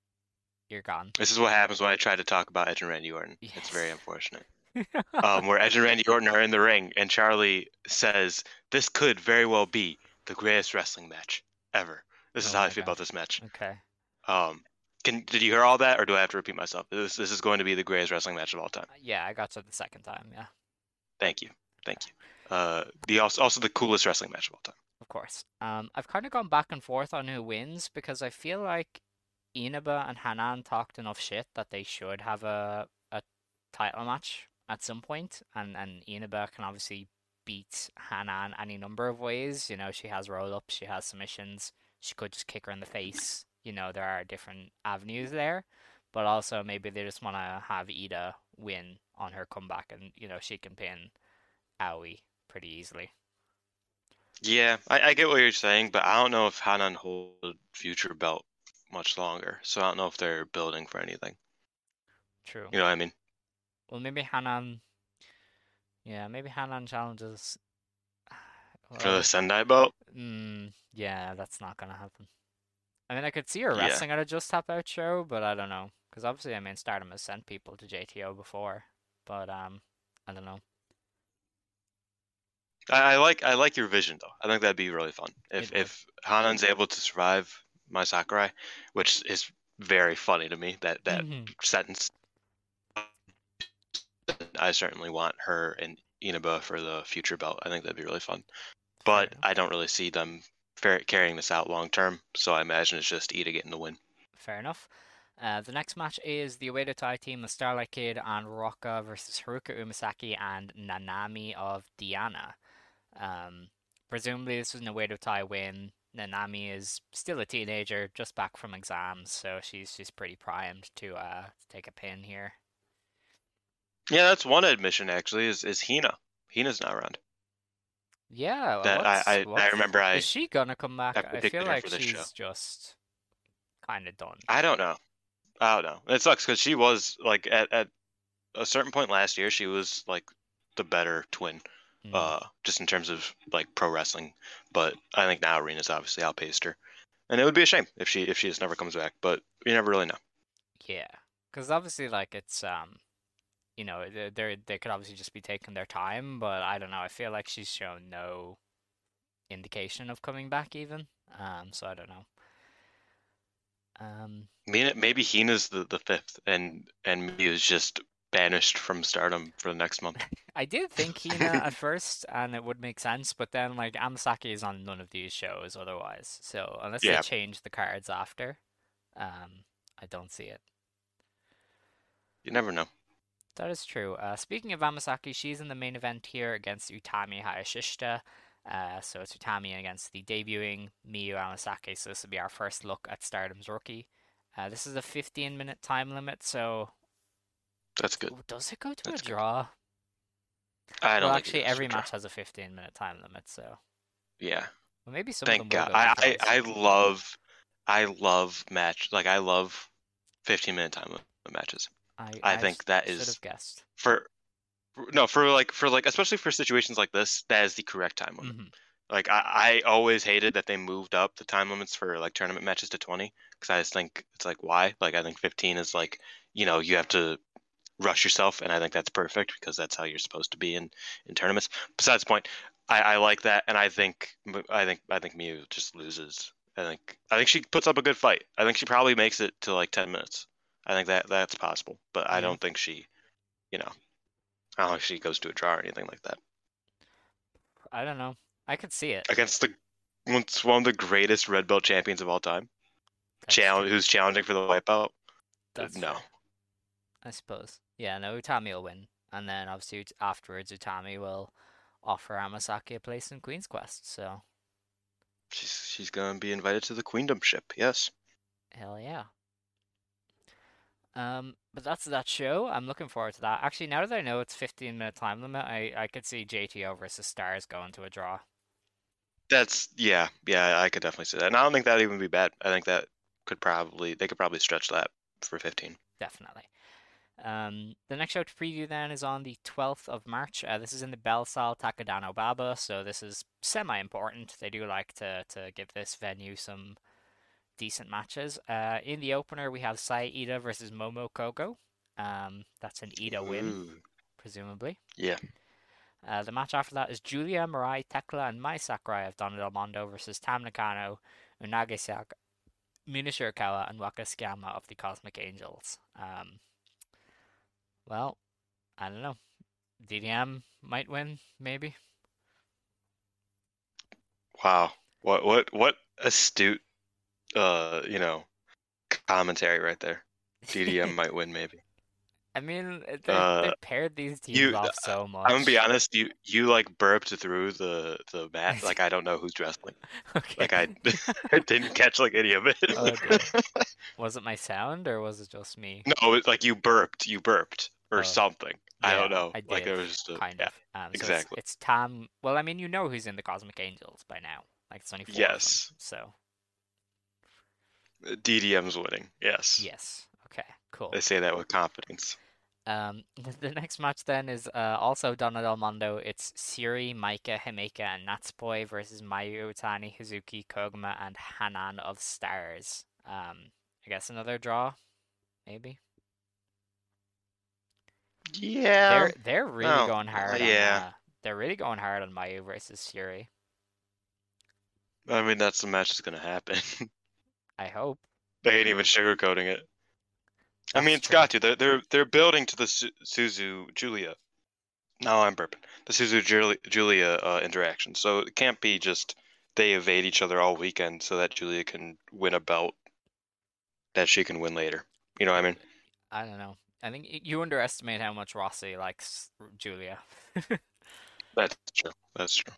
You're gone. This is what happens when I try to talk about Edge and Randy Orton. It's very unfortunate. um, where Edge and Randy Orton are in the ring, and Charlie says, "This could very well be the greatest wrestling match ever. This is Oh how I feel God. about this match. Okay. Um, can did you hear all that, or do I have to repeat myself? This this is going to be the greatest wrestling match of all time. Yeah, I got to the second time. Yeah, Thank you, thank you. Uh, the also also the coolest wrestling match of all time. of course. Um, I've kind of gone back and forth on who wins because I feel like Inaba and Hanan talked enough shit that they should have a a title match at some point, and and Inaba can obviously beat Hanan any number of ways. You know, she has roll ups, she has submissions, she could just kick her in the face. You know, there are different avenues there, but also maybe they just want to have Iida win on her comeback, and you know she can pin Aoi pretty easily. Yeah, I, I get what you're saying, but I don't know if Hanan hold future belt much longer. So I don't know if they're building for anything. True. You know what I mean? Well, maybe Hanan. Yeah, maybe Hanan challenges. For the Sendai belt? Mm, yeah, that's not gonna happen. I mean, I could see her Yeah. wrestling at a Just Tap Out show, but I don't know. Because obviously, I mean, Stardom has sent people to JTO before, but um, I don't know. I, I like I like your vision though. I think that'd be really fun if It would. if Hanan's able to survive Mai Sakurai, which is very funny to me that that Mhm. sentence. I certainly want her and Inaba for the future belt. I think that'd be really fun, but I don't really see them carrying this out long term. So I imagine it's just Iida getting the win. Fair enough. Uh, the next match is the Oedo Tai team, the Starlight Kid and Ruaka versus Haruka Umesaki and Nanami of Diana. Um, presumably, this was an Oedo Tai win. Nanami is still a teenager, just back from exams, so she's she's pretty primed to uh to take a pin here. Yeah, that's one admission actually. Is is Hina? Hina's not around. Yeah, well, That I- I- I remember I- is she gonna come back? I I feel like she's show. just kind of done. I don't know. I don't know. It sucks because she was like at, at a certain point last year, she was like the better twin, Mm. uh, just in terms of like pro wrestling. But I think now Arena's obviously outpaced her, and it would be a shame if she if she just never comes back. But you never really know. Yeah, because obviously, like it's um, you know, they they they could obviously just be taking their time, but I don't know. I feel like she's shown no indication of coming back even. Um, so I don't know. Um, maybe Hina's the, the fifth, and and Miyu is just banished from Stardom for the next month. I did think Hina at first, and it would make sense, but then like Amasaki is on none of these shows otherwise. So unless Yeah. they change the cards after, um, I don't see it. You never know. That is true. Uh, speaking of Amasaki, she's in the main event here against Utami Hayashishita. Uh, so it's Utami against the debuting Miyu Amasaki. So this will be our first look at Stardom's rookie. Uh, this is a 15 minute time limit. So That's good. Does it go to That's a good. draw? I don't well, actually, every match has a 15 minute time limit. So Yeah. well, maybe some Thank of them will God. go I, I I love I love match like I love 15 minute time limit matches. I, I think that should guessed. for no for like for like especially for situations like this that is the correct time limit. Mhm. Like I, I always hated that they moved up the time limits for like tournament matches to 20 because I just think it's like why? Like I think 15 is like you know you have to rush yourself and I think that's perfect because that's how you're supposed to be in in tournaments. Besides the point, I, I like that and I think I think I think Miyu just loses. I think I think she puts up a good fight. I think she probably makes it to like 10 minutes. I think that that's possible, but I don't think she, you know, I don't think she goes to a draw or anything like that. I don't know. I could see it. against the once one of the greatest red belt champions of all time. That's Challenge who's challenging for the white belt. That's no. fair, I suppose. Yeah, no, Utami will win. And then obviously afterwards, Utami will offer Amasaki a place in Queen's Quest. So, She's she's gonna be invited to the queendom ship, yes. hell yeah. Um, but that's that show. I'm looking forward to that. Actually, now that I know it's 15 minute time limit, I, I could see JTO versus Stars going to a draw. That's yeah, yeah, I could definitely see that. And I don't think that'd even be bad. I think that could probably they could probably stretch that for fifteen. Definitely. Um, the next show to preview then is on the 12th of March. Uh, this is in the Bellesalle Takadanobaba, so this is semi important. They do like to, to give this venue some decent matches. Uh, in the opener, we have Saya Iida versus Momo Kogo. Um, that's an Iida win, presumably. Yeah. Uh, the match after that is Giulia, Mirai, Thekla, and Mai Sakurai of Donna Del Mondo versus Tam Nakano, Unagi Saka, Mina Shirakawa, and Waka of the Cosmic Angels. Um, well, I don't know. DDM might win, maybe. Wow. What what what astute uh, you know, commentary right there. DDM might win maybe. I mean, they, Uh, they paired these teams You off so much. I'm gonna be honest, you you like burped through the the mat like I don't know who's wrestling. Okay. Like I, I didn't catch like any of it. Oh. Was it my sound or was it just me? no, it's like you burped, you burped or Oh. something. I don't know. I like did, it was just a, kind yeah. of. Um, so exactly. It's, it's Tam. Well, I mean, you know who's in the Cosmic Angels by now. Like it's only four. Yes. Them, so DDM's winning. Yes. yes. Okay. Cool. They say that with confidence. Um, the, next match then is uh, also Donna Del Mondo. It's Syuri, Maika, Himeka, and Natsupoi versus Mayu Iwatani, Hazuki, Koguma, and Hanan of Stars. Um, I guess another draw, maybe. Yeah. They're they're really Oh, going hard. uh, on, yeah. uh, they're really going hard on Mayu versus Syuri. I mean, that's the match that's gonna happen. I hope. they ain't even sugarcoating it. I mean, it's true. got to. They're they're they're building to the Su- Suzu Giulia. No, I'm burping. The Suzu Giulia, Giulia uh, interaction. So it can't be just they evade each other all weekend so that Giulia can win a belt that she can win later. You know what I mean? I don't know. I think you underestimate how much Rossy likes Giulia. That's true. That's true.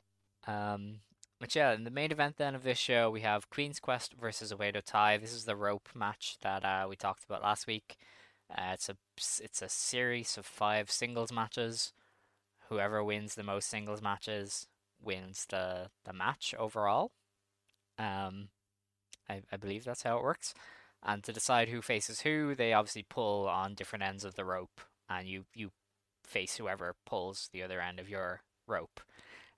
Um, but yeah, in the main event then of this show, we have Queen's Quest versus Oedo Tai. This is the rope match that uh, we talked about last week. Uh, it's a it's a series of five singles matches. Whoever wins the most singles matches wins the the match overall. Um, I I believe that's how it works. And to decide who faces who, they obviously pull on different ends of the rope, and you you face whoever pulls the other end of your rope.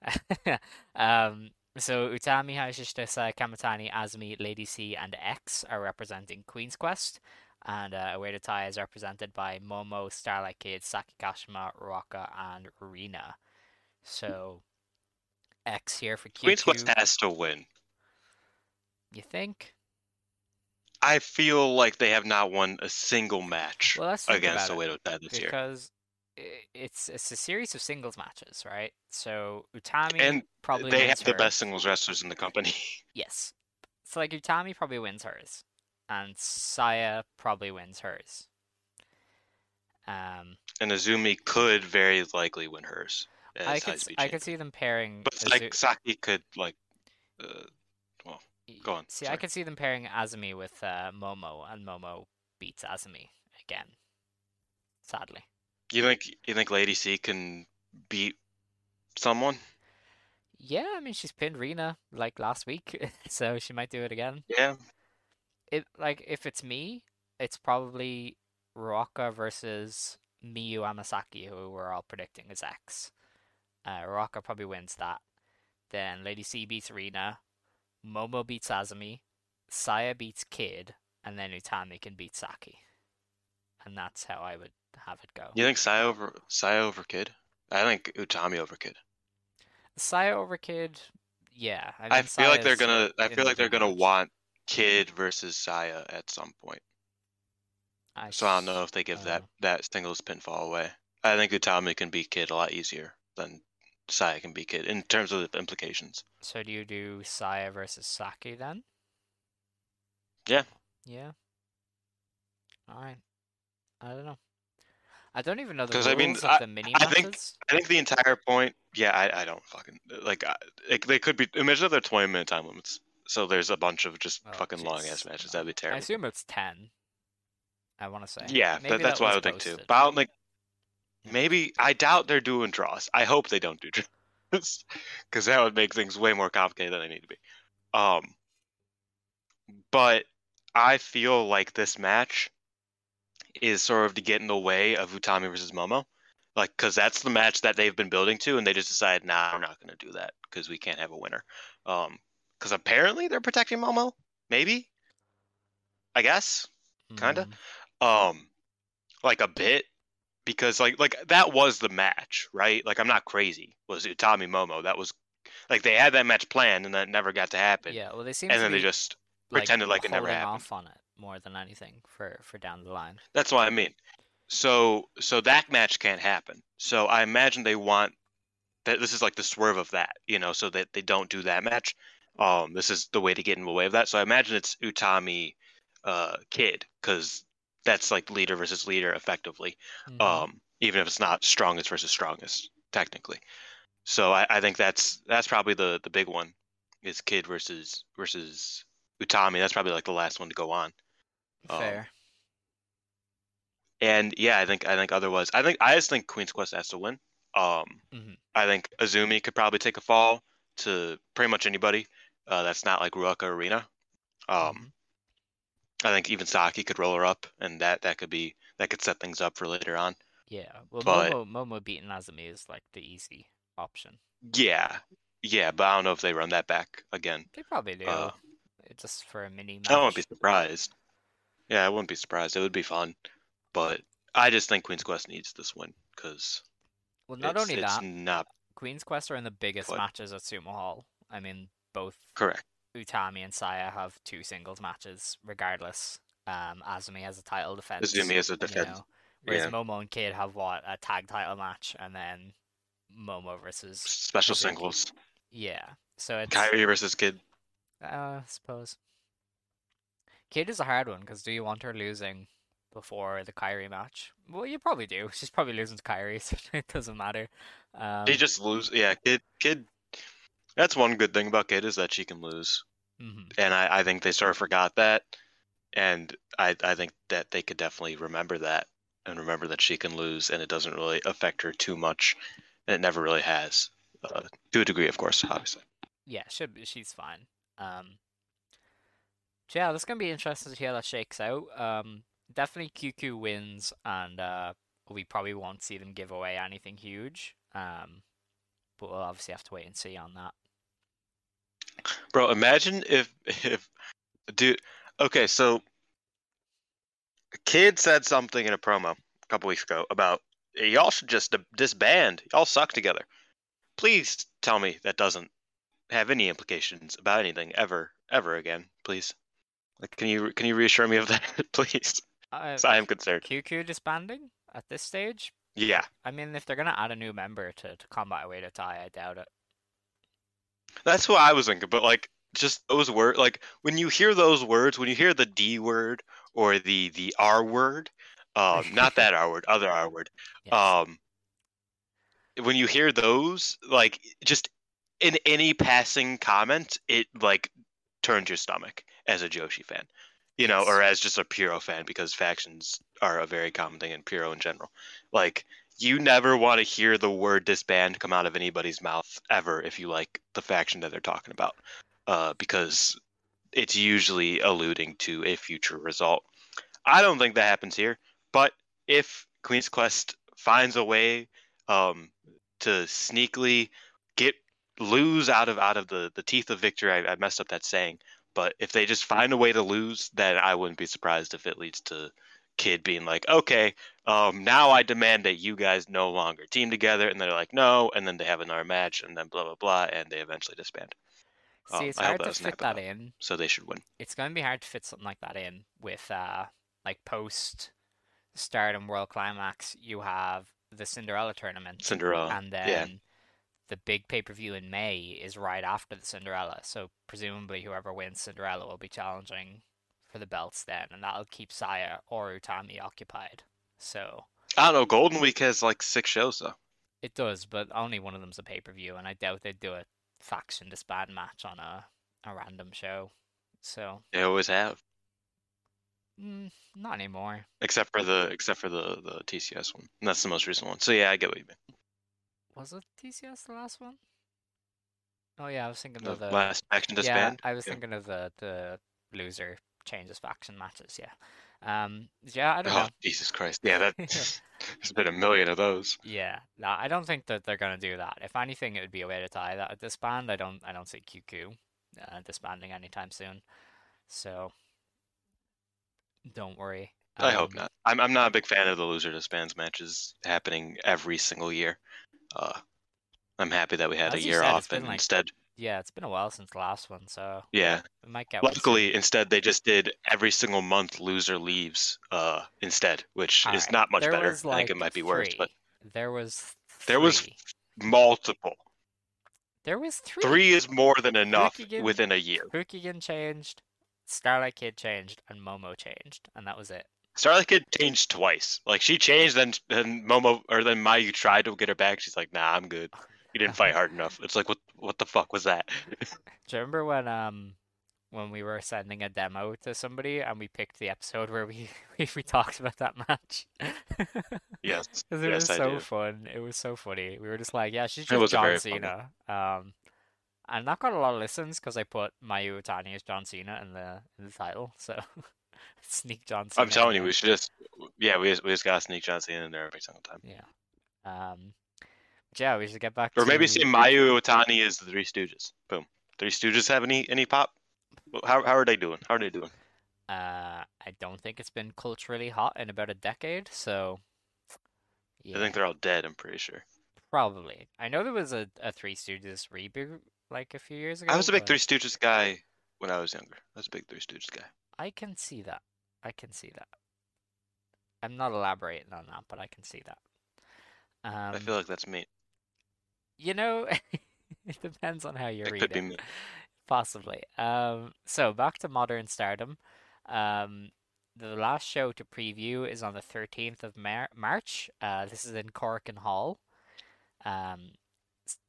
um, so Utami, Hayashishita, Saya, Kamitani, Azumi, Lady C, and X are representing Queen's Quest, and uh, Oedo Tai is represented by Momo, Starlight Kid, Saki Kashima, Ruaka, and Rina. So X here for QQ. Queen's Quest has to win. You think? I feel like they have not won a single match Well, against Oedo Tai this year. because it's it's a series of singles matches, right? So Utami And probably they have the best singles wrestlers in the company. Yes. So like Utami probably wins hers, and Saya probably wins hers. Um, and Azumi could very likely win hers. I could I could see them pairing. But Azu- like Saki could like, uh, well, go on. See, I could see them pairing Azumi with uh, Momo, and Momo beats Azumi again. Sadly. You think you think Lady C can beat someone? Yeah, I mean she's pinned Rina like last week, so she might do it again. Yeah. It like if it's me, it's probably Ruaka versus Miyu Amasaki, who we're all predicting is X. Uh, Ruaka probably wins that. Then Lady C beats Rina, Momo beats Azumi, Saya beats Kid, and then Utami can beat Saki. And that's how I would have it go. You think Saya over Saya over Kid? I think Utami over Kid. Saya over Kid, yeah. I, I, feel like they're gonna. I feel like they're gonna match. want Kid versus Saya at some point. I So I don't know if they give uh, that that singles pinfall away. I think Utami can beat Kid a lot easier than Saya can beat Kid in terms of the implications. So do you do Saya versus Saki then? Yeah. Yeah. All right. I don't know. I don't even know the rules I mean, of I- the mini I think I think the entire point. Yeah, I, I don't fucking like. I, like they could be. Imagine if they're twenty minute time limits. So there's a bunch of just Oh, fucking long ass matches. That'd be terrible. I assume it's ten. I want to say. Yeah, that's that what I would think too. posted. But I don't think maybe I doubt they're doing draws. I hope they don't do draws because that would make things way more complicated than they need to be. Um, but I feel like this match is sort of to get in the way of Utami versus Momo, like because that's the match that they've been building to, and they just decide, nah, we're not going to do that because we can't have a winner. Um, because apparently they're protecting Momo, maybe. I guess kinda. Mm, um like a bit because like like that was the match, right? Like I'm not crazy. Was Utami Momo? That was like they had that match planned and that never got to happen. Yeah, well, they seem and then they just like, pretended like it never happened. off on it more than anything for for down the line. That's what I mean. So so that match can't happen. So I imagine they want that this is like the swerve of that, you know, so that they don't do that match. Um, this is the way to get in the way of that. So I imagine it's Utami, uh, Kid, because that's like leader versus leader effectively. Mhm. Um, even if it's not strongest versus strongest technically. So I, I think that's that's probably the the big one is Kid versus versus Utami. That's probably like the last one to go on. Um, Fair. And yeah, I think I think otherwise, I think I just think Queen's Quest has to win. Um, Mhm. I think Azumi could probably take a fall to pretty much anybody. Uh, that's not like Ruaka Arena. Um, I think even Saki could roll her up, and that that could be that could set things up for later on. Yeah. Well, but- Momo Momo beating Azumi is like the easy option. Yeah, yeah, but I don't know if they run that back again. They probably do. Uh, It's just for a mini match. I won't be surprised. Yeah, I wouldn't be surprised. It would be fun, but I just think Queen's Quest needs this win because Well, not only that, not Queen's Quest are in the biggest What? matches at Sumo Hall. I mean, both correct. Utami and Saya have two singles matches, regardless. Um, Azumi has a title defense. Azumi has a you defense, know, whereas yeah. Momo and Kid have what a tag title match, and then Momo versus Special singles. Yeah, so it's Kairi versus Kid. Uh, I suppose. Kid is a hard one because do you want her losing before the Kairi match? Well, you probably do. She's probably losing to Kairi, so it doesn't matter. Um, She just lose. Yeah, Kid. Kid. That's one good thing about Kid is that she can lose, mhm. and I, I think they sort of forgot that, and I I think that they could definitely remember that and remember that she can lose, and it doesn't really affect her too much, and it never really has, uh, to a degree, of course, obviously. Yeah, be, she's fine. Um, yeah, that's gonna be interesting to how that shakes out. Um, definitely QQ wins, and uh, we probably won't see them give away anything huge. Um, but we'll obviously have to wait and see on that. Bro, imagine if if dude. Okay, so Kid said something in a promo a couple weeks ago about y'all should just disband. Y'all suck together. Please tell me that doesn't have any implications about anything ever, ever again. Please, can you can you reassure me of that, please? Uh, I am concerned. QQ disbanding at this stage? Yeah, I mean, if they're gonna add a new member to, to Combat Away to tie, I doubt it. that's what I was thinking. But like, just those words, like when you hear those words, when you hear the D word or the the R word, um, not that R word, other R word, um, when you hear those, like just in any passing comment, it like turns your stomach as a Joshi fan, you know, or as just a Puro fan because factions are a very common thing in Puro in general. Like you never want to hear the word disband come out of anybody's mouth ever if you like the faction that they're talking about, uh, because it's usually alluding to a future result. I don't think that happens here, but if Queen's Quest finds a way um, to sneakily get lose out of out of the the teeth of victory, I, I messed up that saying, but if they just find a way to lose, then I wouldn't be surprised if it leads to Kid being like, okay, um, now I demand that you guys no longer team together, and they're like, no, and then they have another match, and then blah blah blah, and they eventually disband. See, Um, it's hope hard to fit that in. So they should win. It's gonna be hard to fit something like that in with uh, like post Stardom World Climax. You have the Cinderella tournament, Cinderella, and then yeah. The big pay per view in May is right after the Cinderella. So presumably, whoever wins Cinderella will be challenging for the belts then, and that'll keep Saya or Utami occupied. So I don't know. Golden Week has like six shows though. it does, but only one of them's a pay per view, and I doubt they'd do a faction disband match on a a random show. So They always have, mm, not anymore. except for the except for the the TCS one. And that's the most recent one. So yeah, I get what you mean. Was it TCS the last one? Oh yeah, I was thinking The of the last faction Yeah. I was Yeah. thinking of the the loser changes faction matches. Yeah, um, yeah, I don't Oh know. Jesus Christ! Yeah, that there's been a million of those. Yeah, no, I don't think that they're gonna do that. If anything, it would be a way to tie that disband. I don't, I don't see QQ uh, disbanding anytime soon. So don't worry. I hope Um, not. I'm I'm not a big fan of the loser disbands matches happening every single year. Uh, I'm happy that we had a As you year said, off and like- instead, Yeah, it's been a while since the last one, so yeah. we might get. Luckily, instead they just did every single month loser leaves uh instead, which is Alright, not much there better. was, I think it might be worse, but there was There was multiple. there was three. Three is more than enough within a year. Fukigen changed, Starlight Kid changed, and Momo changed, and that was it. Starlight Kid changed twice. Like she changed, then then Momo or then Mayu tried to get her back. She's like, "Nah, I'm good. You didn't fight hard enough." It's like, what what the fuck was that? Do you remember when um when we were sending a demo to somebody and we picked the episode where we we, we talked about that match? yes, it yes, was so fun. It was so funny. We were just like, yeah, she's just John funny. Cena. Um, and that got a lot of listens because I put Mayu Iwatani as John Cena in the in the title. So sneak John Cena. I'm telling you, we should just yeah, we just, we just gotta sneak John Cena in there every single time. Yeah. Um. yeah, we should get back to. Or maybe to say Mayu Iwatani is the Three Stooges. Boom. Three Stooges have any any pop? How how are they doing? How are they doing? Uh, I don't think it's been culturally hot in about a decade, so I think they're all dead. I'm pretty sure. probably. I know there was a, a Three Stooges reboot like a few years ago. I was a big but Three Stooges guy when I was younger. I was a big Three Stooges guy. I can see that. I can see that. I'm not elaborating on that, but I can see that. Um, I feel like that's me. you know, it depends on how you It read could it. be me. Possibly. Um, so back to Modern Stardom. Um, the last show to preview is on the 13th of Mar- March. Uh, this is in Korakuen Hall. Um,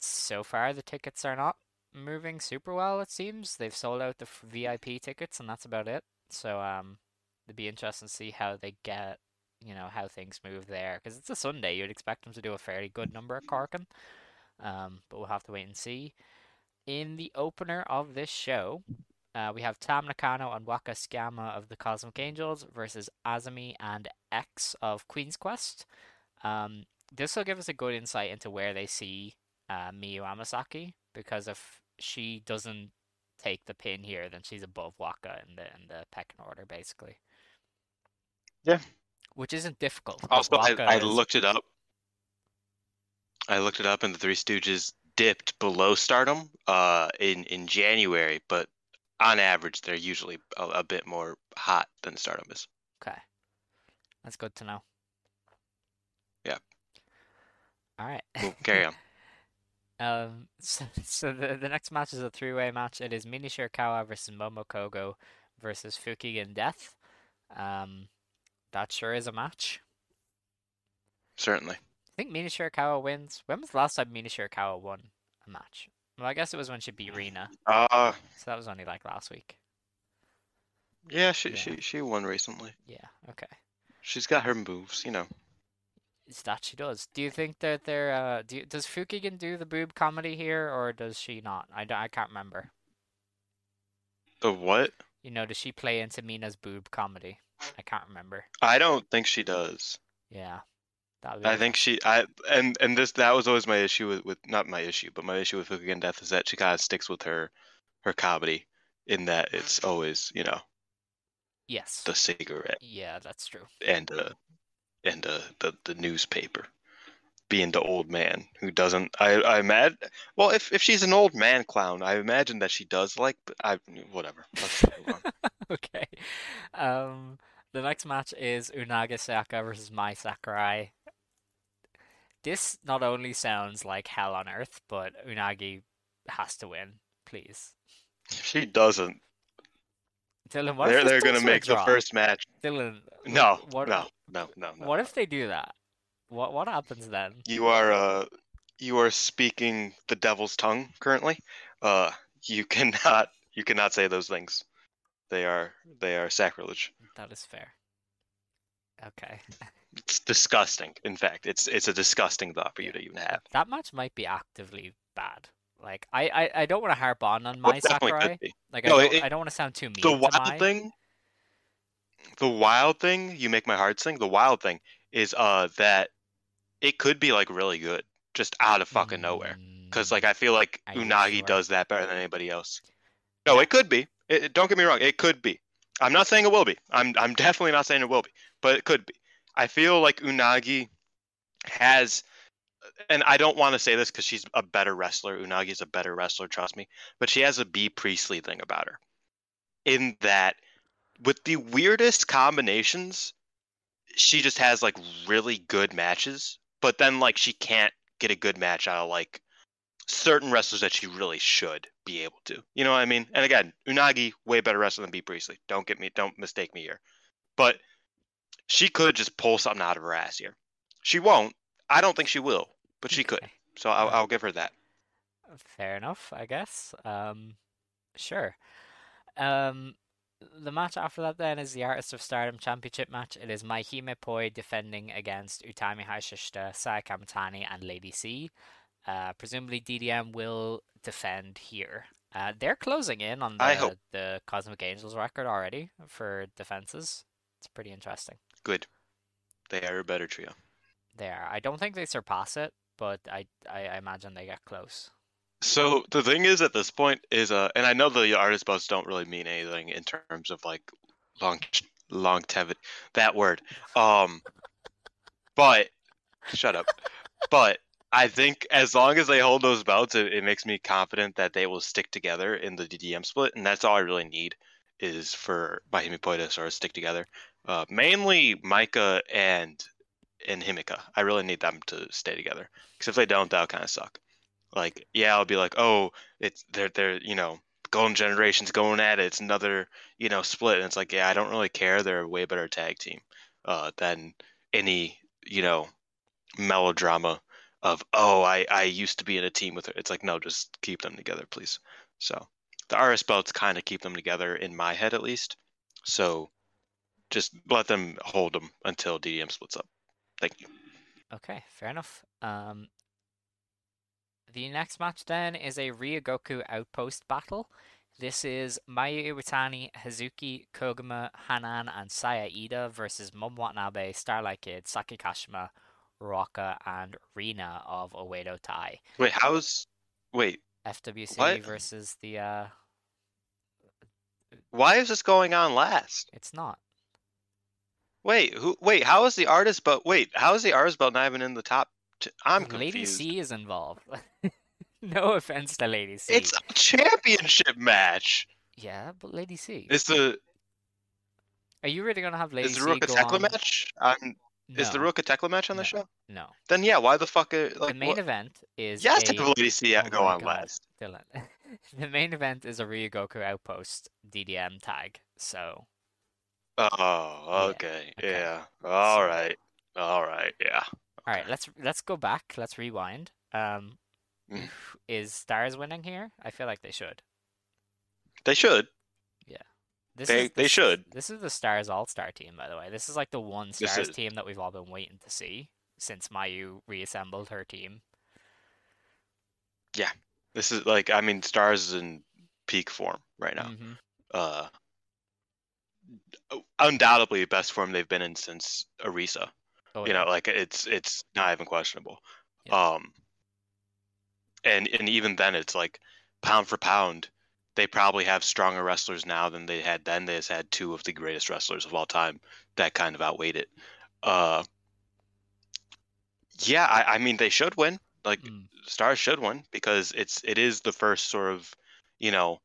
so far the tickets are not moving super well. It seems they've sold out the VIP tickets, and that's about it. So um, it'd be interesting to see how they get, you know, how things move there. Because it's a Sunday, you'd expect them to do a fairly good number at Korakuen. Um, but we'll have to wait and see. In the opener of this show, uh, we have Tam Nakano and Waka Tsukiyama of the Cosmic Angels versus Azumi and X of Queen's Quest. Um, this will give us a good insight into where they see uh, Miyu Amasaki because if she doesn't take the pin here, then she's above Waka in the in the pecking order, basically. Yeah. Which isn't difficult. Also, I, I is- looked it up. I looked it up, and the Three Stooges dipped below Stardom uh, in in January, but on average, they're usually a, a bit more hot than Stardom is. Okay. That's good to know. Yeah. All right. Cool. Carry on. Um, so, so the, the next match is a three-way match. It is Mina Shirakawa versus Momo Kogo versus Fukigen Death. Um, that sure is a match. Certainly. I think Mina Shirakawa wins. When was the last time Mina Shirakawa won a match? Well, I guess it was when she beat Rina. Uh, So that was only like last week. yeah, she Yeah. she she won recently. Yeah. Okay. She's got her moves, you know. It's that she does. Do you think that they're uh do you, does Fukigen do the boob comedy here or does she not? I, don't- I can't remember. The what? You know, does she play into Mina's boob comedy? I can't remember. I don't think she does. Yeah. That would be I think she I and and this that was always my issue with, with not my issue, but my issue with Fukigen Death is that she kind of sticks with her her comedy in that it's always you know Yes. the cigarette Yeah, that's true. and uh and uh, the the newspaper being the old man who doesn't I I imagine well if if she's an old man clown I imagine that she does like I whatever Let's move on. okay. Um the next match is Unagi Saka versus Mai Sakurai. This not only sounds like hell on earth, but Unagi has to win, please. if she doesn't Dylan, what they're they're gonna make the first match Dylan, no what, no no no no What if they do that? What what happens then? You are uh you are speaking the devil's tongue currently. Uh you cannot you cannot say those things. They are they are sacrilege. That is fair. Okay. It's disgusting. In fact, it's it's a disgusting thought for you to even have. That match might be actively bad. Like I, I, I don't want to harp on on Well, Mai it definitely could Sakurai. Like No, I don't, it- I don't want to sound too mean The wild thing the wild thing, you make my heart sing. The wild thing is uh that it could be like really good just out of fucking nowhere. Cuz like I feel like you Unagi sure? does that better than anybody else. No, it could be. It, it- don't get me wrong, it could be. I'm not saying it will be. I'm I'm definitely not saying it will be, but it could be. I feel like Unagi has and I don't want to say this because she's a better wrestler. Unagi is a better wrestler, trust me. But she has a Bea Priestley thing about her. In that, with the weirdest combinations, she just has like really good matches. But then, like, she can't get a good match out of like certain wrestlers that she really should be able to. You know what I mean? And again, Unagi way better wrestler than Bea Priestley. Don't get me, don't mistake me here. But she could just pull something out of her ass here. She won't. I don't think she will, but she could. So I'll, I'll give her that. Fair enough, I guess. Um, sure. Um, the match after that then is the Artist of Stardom Championship match. It is Mai Poi defending against Utami Hayashishita, Saya Kamitani, and Lady C. Uh, presumably DDM will defend here. Uh, they're closing in on the, the Cosmic Angels record already for defenses. It's pretty interesting. Good. They are a better trio. They are. I don't think they surpass it, but I I, I imagine they get close. So the thing is, at this point, is uh, and I know the artist belts don't really mean anything in terms of like long longevity. That word. Um, but shut up. But I think as long as they hold those belts, it, it makes me confident that they will stick together in the DDM split, and that's all I really need is for my Himipoi to sort of stick together. Uh, mainly Maika and and Himeka. I really need them to stay together because if they don't, that'll kind of suck. Like, yeah, I'll be like, oh, it's they're they're you know Golden Generation's going at it. It's another you know split, and it's like, yeah, I don't really care. They're a way better tag team uh, than any you know melodrama of oh I I used to be in a team with her. It's like no, just keep them together, please. So the RS belts kind of keep them together in my head at least. So just let them hold them until DDM splits up. Thank you. Okay, fair enough. Um, the next match then is a Ryogoku Outpost battle. This is Mayu Iwatani, Hazuki, Koguma, Hanan, and Saya Iida versus Momo Watanabe, Starlight Kid, Saki Kashima, Ruaka, and Rina of Oedo Tai. Wait, how's wait FWC what? versus the uh Why is this going on last? It's not. Wait, who? Wait, how is the artist belt? Wait, how is the artist belt not even in the top? T- I'm confused. Lady C is involved. no offense to Lady C. It's a championship match. Yeah, but Lady C. Is the Are you really gonna have Lady C? is the C Ruaka go Thekla on? match on? Is the No. Ruaka Thekla match on the show? No. Then yeah, why the fuck? Are, like, the main what- event is Yes, a... have Lady C Oh go on God, last. Dylan. the main event is a Ryogoku Outpost DDM tag. So Oh, okay, yeah. All right, all right, yeah. all right, let's let's go back. Let's rewind. Um, Mm. is Stars winning here? I feel like they should. They should. Yeah. This They- is, they should. This is the Stars All Star team, by the way. This is like the one Stars team that we've all been waiting to see since Mayu reassembled her team. Yeah, this is like I mean, Stars is in peak form right now. Mhm. Uh, undoubtedly the best form they've been in since Arisa. Oh, you know, like it's it's not even questionable. Um, and and even then, it's like pound for pound, they probably have stronger wrestlers now than they had then. They just had two of the greatest wrestlers of all time that kind of outweighed it. Uh, yeah, I, I mean they should win. Like Mm. Stars should win because it's it is the first sort of, you know,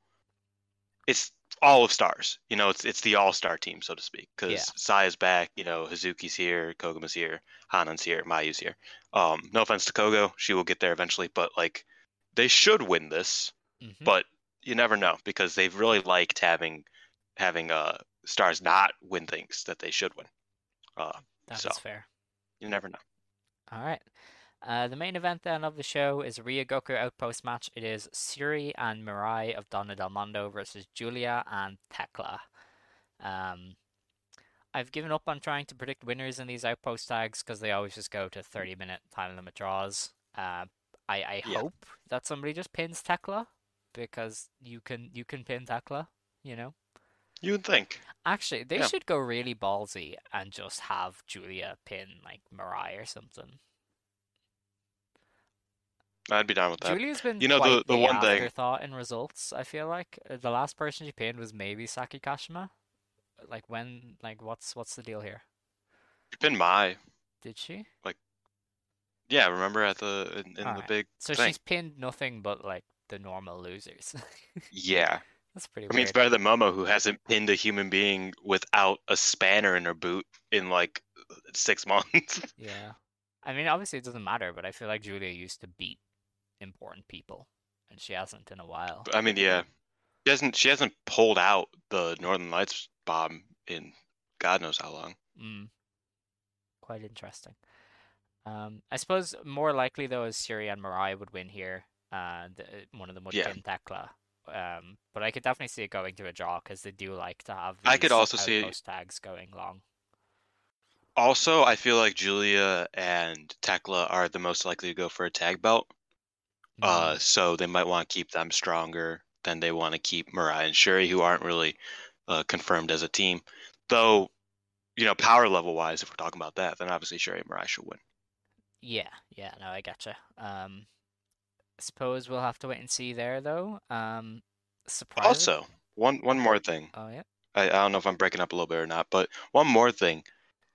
it's all of Stars. You know, it's it's the all star team so to speak because Yeah. is back. You know, Hazuki's here, Koguma's here, Hanan's here, Mayu's here. Um, no offense to Kogo, she will get there eventually, but like they should win this, Mhm. but you never know because they've really liked having having uh Stars not win things that they should win. Uh, That is so fair. you never know. All right. Uh, the main event then of the show is a Ryogoku Outpost match. It is Syuri and Mirai of Donna Del Mondo versus Giulia and Thekla. Um, I've given up on trying to predict winners in these Outpost tags because they always just go to 30 minute time limit draws. Uh, I, I Yeah. hope that somebody just pins Thekla because you can you can pin Thekla, you know. You would think. Actually, they Yeah. should go really ballsy and just have Giulia pin like Mirai or something. I'd be down with that. Giulia's been you know quite the the one thing thought in results. I feel like Uh, the last person she pinned was maybe Saki Kashima. like when like what's what's the deal here? She pinned Mai. Did she? Like, yeah, remember at the in, in the Alright. big So thing. she's pinned nothing but like the normal losers. Yeah. That's pretty I mean, it's weird. better than Momo, who hasn't pinned a human being without a spanner in her boot in like six months. Yeah. I mean, obviously it doesn't matter, but I feel like Giulia used to beat important people, and she hasn't in a while. I mean, yeah, she hasn't she hasn't pulled out the Northern Lights bomb in God knows how long. Mm. Quite interesting. Um, I suppose more likely though is Syuri and Mirai would win here. Uh, the, one of them would Yeah. pin Thekla. Um, but I could definitely see it going to a draw because they do like to have. I could also see tags going long. Also, I feel like Giulia and Thekla are the most likely to go for a tag belt. Uh, so they might want to keep them stronger than they want to keep Mirai and Syuri, who aren't really uh, confirmed as a team. Though, you know, power level wise, if we're talking about that, then obviously Syuri and Mirai should win. Yeah, yeah, no, I gotcha. Um, suppose we'll have to wait and see there though. Um, surprise. Also, one one more thing. Oh yeah. I, I don't know if I'm breaking up a little bit or not, but one more thing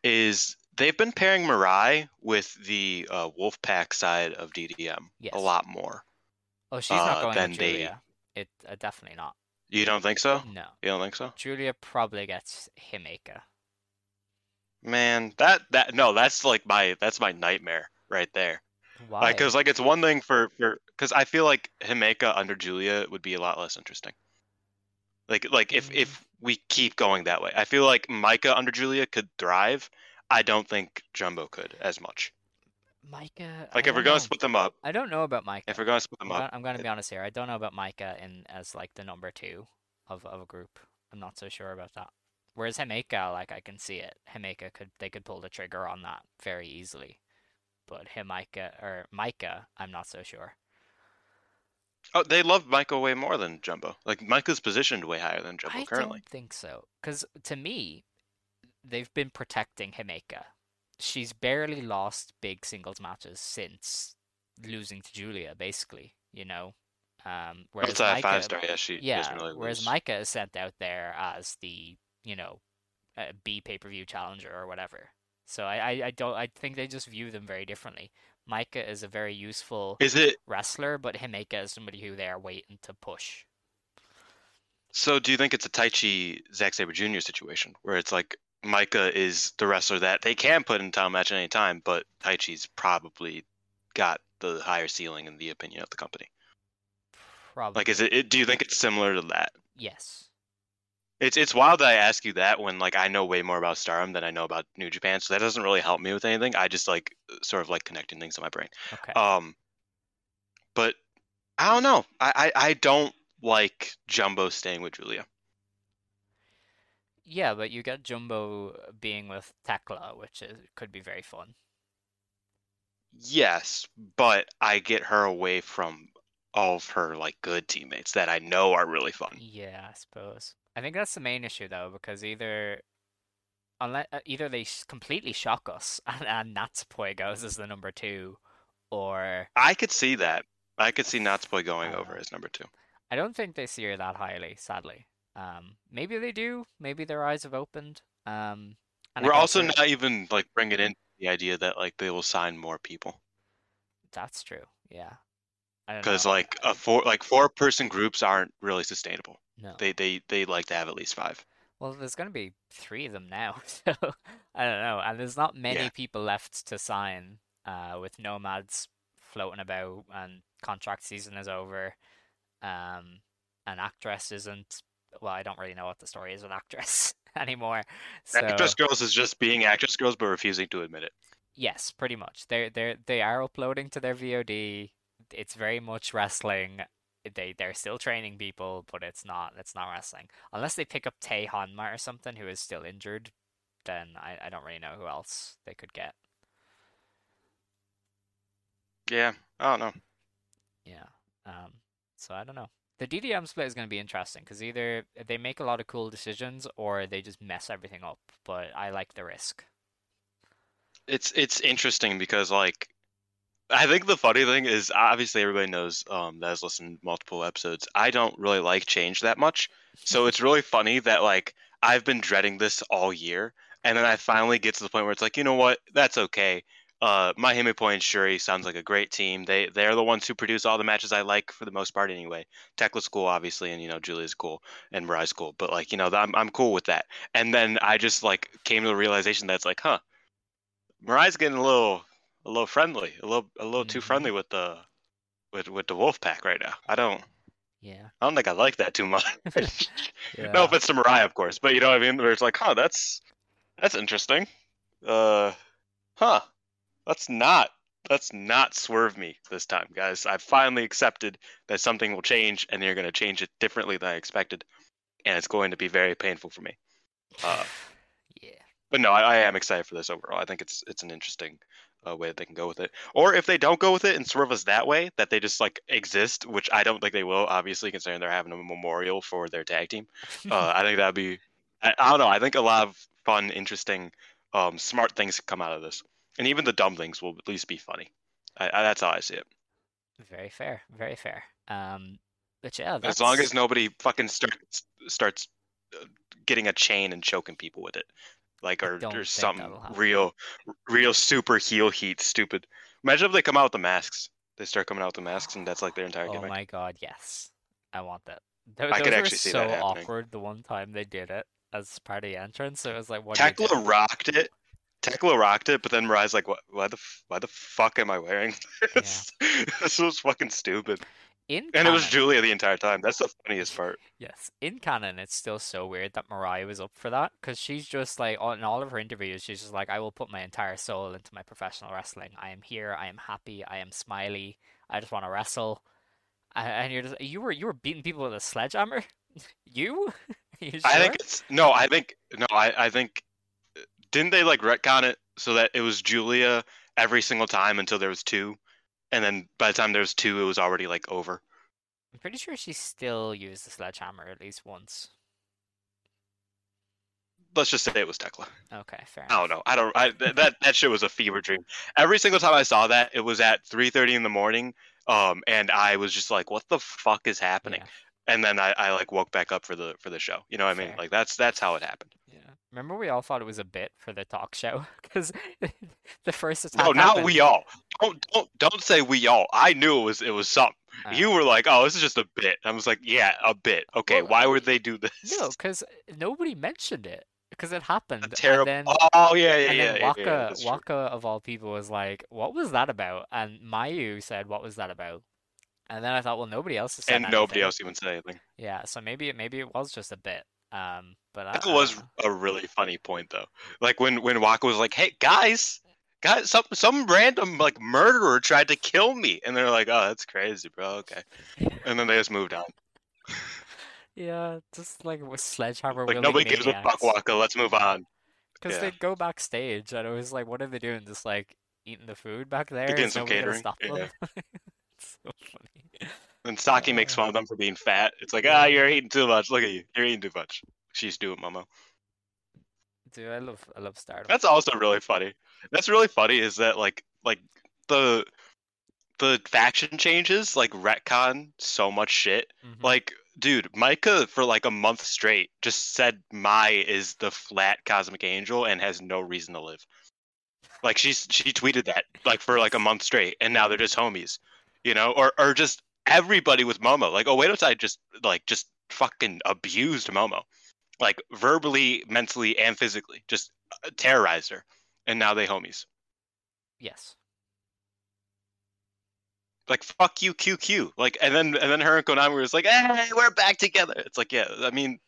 is they've been pairing Mirai with the uh, Wolfpack side of DDM Yes. a lot more. Oh, she's not uh, going than with they- Giulia. It uh, definitely not. You don't think so? No. You don't think so? Giulia probably gets Himeka. Man, that that no, that's like my that's my nightmare right there. Why? Cause like it's one thing for for because I feel like Himeka under Giulia would be a lot less interesting. Like like if if we keep going that way, I feel like Maika under Giulia could thrive. I don't think Jumbo could as much. Maika. Like if we're gonna split them up, I don't know about Maika. if we're gonna split them I'm gonna, up, I'm gonna be honest here. I don't know about Maika in as like the number two of of a group. I'm not so sure about that. Whereas Himeka, like I can see it. Himeka could they could pull the trigger on that very easily. But Himeka or Maika, I'm not so sure. oh, they love Maika way more than Jumbo. Like Maika's positioned way higher than Jumbo I currently. I don't think so. Because to me, they've been protecting Himeka. She's barely lost big singles matches since losing to Giulia, basically. You know, um, whereas Maika, five star, yeah, she yeah, really whereas. Maika is sent out there as the you know uh, B pay per view challenger or whatever. So I, I I don't I think they just view them very differently. Maika is a very useful Is it wrestler, but Himeka is somebody who they are waiting to push. so? Do you think it's a Taichi Zack Saber Jr. situation where it's like Maika is the wrestler that they can put in title match at any time, but Taichi's probably got the higher ceiling in the opinion of the company. Probably. Like, is it, it? Do you think it's similar to that? Yes. It's it's wild that I ask you that when like I know way more about Stardom than I know about New Japan, so that doesn't really help me with anything. I just like sort of like connecting things in my brain. Okay. Um, but I don't know. I I, I don't like Jumbo staying with Giulia. Yeah, but you get Jumbo being with Thekla, which is could be very fun. Yes, but I get her away from all of her like good teammates that I know are really fun. Yeah, I suppose. I think that's the main issue though, because either unless either they completely shock us and, and Natsupoi goes as the number two, or I could see that. I could see Natsupoi going Uh, over as number two. I don't think they see her that highly, sadly. Um, maybe they do. Maybe their eyes have opened. Um, and We're also not even like bringing in the idea that like they will sign more people That's true. Yeah. Because like a four like four person groups aren't really sustainable. No. They they they like to have at least five. Well, there's going to be three of them now, so I don't know. And there's not many Yeah. people left to sign uh, with nomads floating about, and contract season is over. Um, an actress isn't. Well, I don't really know what the story is with actress anymore. So Actress Girls is just being Actress Girls but refusing to admit it. yes, pretty much. They're they are they are uploading to their VOD. It's very much wrestling. They they're still training people, but it's not it's not wrestling. Unless they pick up Tay Hanma or something who is still injured, then I, I don't really know who else they could get. Yeah, I don't know. Yeah. Um. So I don't know. The DDM split is going to be interesting because either they make a lot of cool decisions or they just mess everything up. But I like the risk. It's it's interesting because like I think the funny thing is obviously everybody knows um that has listened to multiple episodes. I don't really like change that much. So it's really funny that like I've been dreading this all year, and then I finally get to the point where it's like, you know what, that's okay. Uh, my Point and Syuri sounds like a great team. They they're the ones who produce all the matches I like for the most part anyway. Thekla's cool, obviously, and you know Giulia's cool and Mirai's cool, but like you know I'm I'm cool with that. And then I just like came to the realization that it's like, huh, Mirai's getting a little a little friendly, a little a little too friendly with the with with the wolf pack right now. I don't Yeah. I don't think I like that too much. Yeah. No offense to Mirai, of course, but you know what I mean. Where it's like, huh, that's that's interesting. Uh, huh, that's not let's not swerve me this time, guys. I've finally accepted that something will change, and they're going to change it differently than I expected, and it's going to be very painful for me. Uh, yeah. But no, I, I am excited for this overall. I think it's it's an interesting uh, way that they can go with it. Or if they don't go with it and swerve us that way, that they just like exist, which I don't think they will. Obviously, considering they're having a memorial for their tag team, uh, I think that'd be. I, I don't know. I think a lot of fun, interesting, um, smart things could come out of this, and even the dumb things will at least be funny. I, I, that's how I see it. Very fair. Very fair. Um, but yeah, that's... As long as nobody fucking starts starts uh, getting a chain and choking people with it, like or something real, real super heel heat stupid. Imagine if they come out with the masks. They start coming out with the masks, and that's like their entire game. Oh gimmick. my god, yes. I want that. Th- I could actually see so that happening. awkward the one time they did it as part of the entrance. It was like, what? Thekla rocked it. Thekla rocked it, but then Mirai's like, "What? Why the? Why the fuck am I wearing this? this was fucking stupid." In and it was Giulia the entire time. That's the funniest part. Yes, in canon, it's still so weird that Mirai was up for that because she's just like in all of her interviews, she's just like, "I will put my entire soul into my professional wrestling. I am here. I am happy. I am smiley. I just want to wrestle." And you're just you were you were beating people with a sledgehammer. you? you I think it's no. I think no. I I think didn't they like retcon it so that it was Giulia every single time until there was two, and then by the time there was two, it was already like over. I'm pretty sure she still used the sledgehammer at least once. Let's just say it was Thekla. Okay, fair. I don't know. I don't. I, th- that that shit was a fever dream. Every single time I saw that, it was at 3:30 in the morning. Um, and I was just like, "What the fuck is happening?" And then I, I like woke back up for the for the show. You know what I mean? Like that's that's how it happened. Remember, we all thought it was a bit for the talk show because the first attack. No, not happened. we all. Don't don't don't say we all. I knew it was it was something. Uh. you were like, "Oh, this is just a bit." I was like, "Yeah, a bit." Okay, why would they do this? No, because nobody mentioned it because it happened. A terrible- And then, Oh, yeah, yeah, and yeah, then yeah, yeah, Waka. Waka of all people was like, "What was that about?" And Mayu said, "What was that about?" And then I thought, well, nobody else said and nobody anything. else even said anything. Yeah, so maybe maybe it was just a bit. Um, but That I was a really funny point though. Like when when Waka was like, "Hey guys, guys, some some random like murderer tried to kill me," and they're like, "Oh, that's crazy, bro. Okay," and then they just moved on. yeah, just like with sledgehammer. Like nobody gives a fuck, maniacs. Waka. Let's move on. Because Yeah. they'd go backstage, and it was like, what are they doing? Just like eating the food back there? getting Is some catering, Stop them? yeah. it's so funny. And Saki makes fun of them for being fat. It's like, ah, you're eating too much. Look at you. You're eating too much. She's doing, Momo. Dude, I love I love Stardom. That's also really funny. That's really funny is that like like the the faction changes like retcon so much shit. Mm-hmm. Like, dude, Maika for like a month straight just said Mai is the flat cosmic angel and has no reason to live. Like she's she tweeted that like for like a month straight, and now they're just homies, you know, or or just everybody with Momo. Like Oedo just like just fucking abused Momo, like verbally, mentally, and physically, just uh, terrorized her, and now they homies. Yes. Like fuck you, QQ. Like and then and then her and Konami was like, hey, we're back together. It's like yeah, I mean,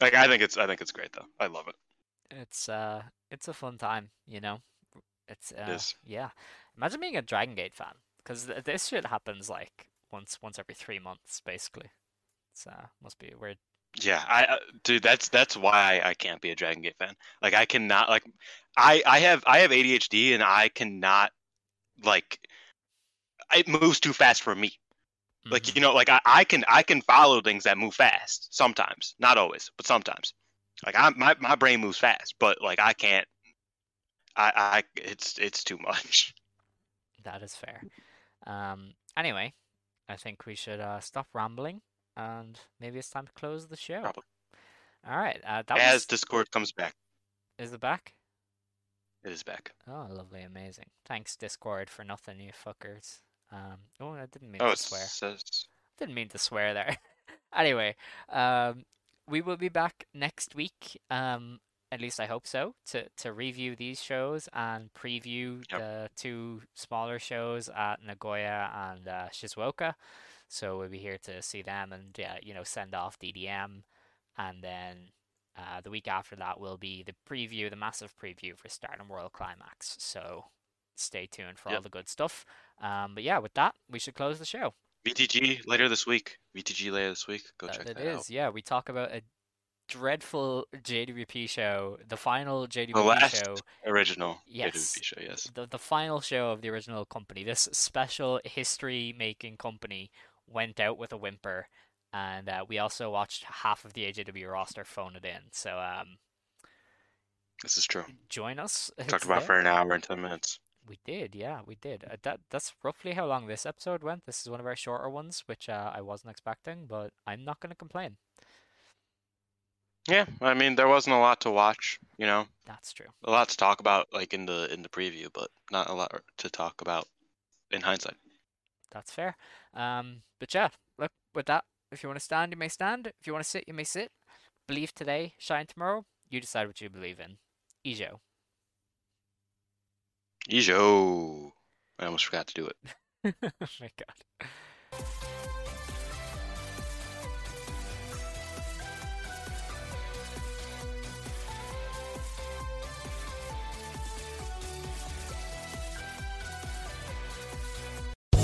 like I think it's I think it's great though. I love it. It's uh it's a fun time, you know. It's uh yeah. Imagine being a Dragon Gate fan because th- this shit happens like once once every 3 months basically. So uh must be weird. Yeah, I uh, dude, that's that's why I can't be a Dragon Gate fan. Like I cannot like I I have I have ADHD and I cannot like it moves too fast for me. Like you know, like I, I can I can follow things that move fast sometimes, not always, but sometimes. Like I my my brain moves fast, but like I can't. I I it's it's too much. That is fair. Um anyway, I think we should uh stop rambling and maybe it's time to close the show. All right. Uh, that As was... Discord comes back. Is it back? It is back. Oh, lovely, amazing. Thanks, Discord, for nothing, you fuckers. Um, oh, I didn't mean Oh, to swear. says. Didn't mean to swear there. anyway, um, we will be back next week. Um, at least I hope so. To to review these shows and preview Yep. the two smaller shows at Nagoya and uh, Shizuoka. So we'll be here to see them and yeah, you know, send off DDM, and then uh, the week after that will be the preview, the massive preview for Stardom World Climax. So stay tuned for all the good stuff. Um, but yeah, with that, we should close the show. VTG later this week. VTG later this week. Go Uh, check it that is, out. yeah. We talk about a dreadful JWP show, the final JWP The last show. original Yes. JWP show. Yes. The the final show of the original company. This special history making company went out with a whimper, and uh, we also watched half of the AJW roster phone it in. So um, This is true. join us. Talked about it for an hour and ten minutes. We did, yeah, we did. Uh, that that's roughly how long this episode went. This is one of our shorter ones, which uh, I wasn't expecting, but I'm not going to complain. Yeah, I mean there wasn't a lot to watch. You know, That's true. a lot to talk about like in the in the preview, but not a lot to talk about in hindsight. That's fair. Um, but yeah, look, with that, if you want to stand, you may stand. If you want to sit, you may sit. Believe today, shine tomorrow. You decide what you believe in. Ijo. Ijo. I almost forgot to do it. oh my god.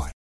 worldwide.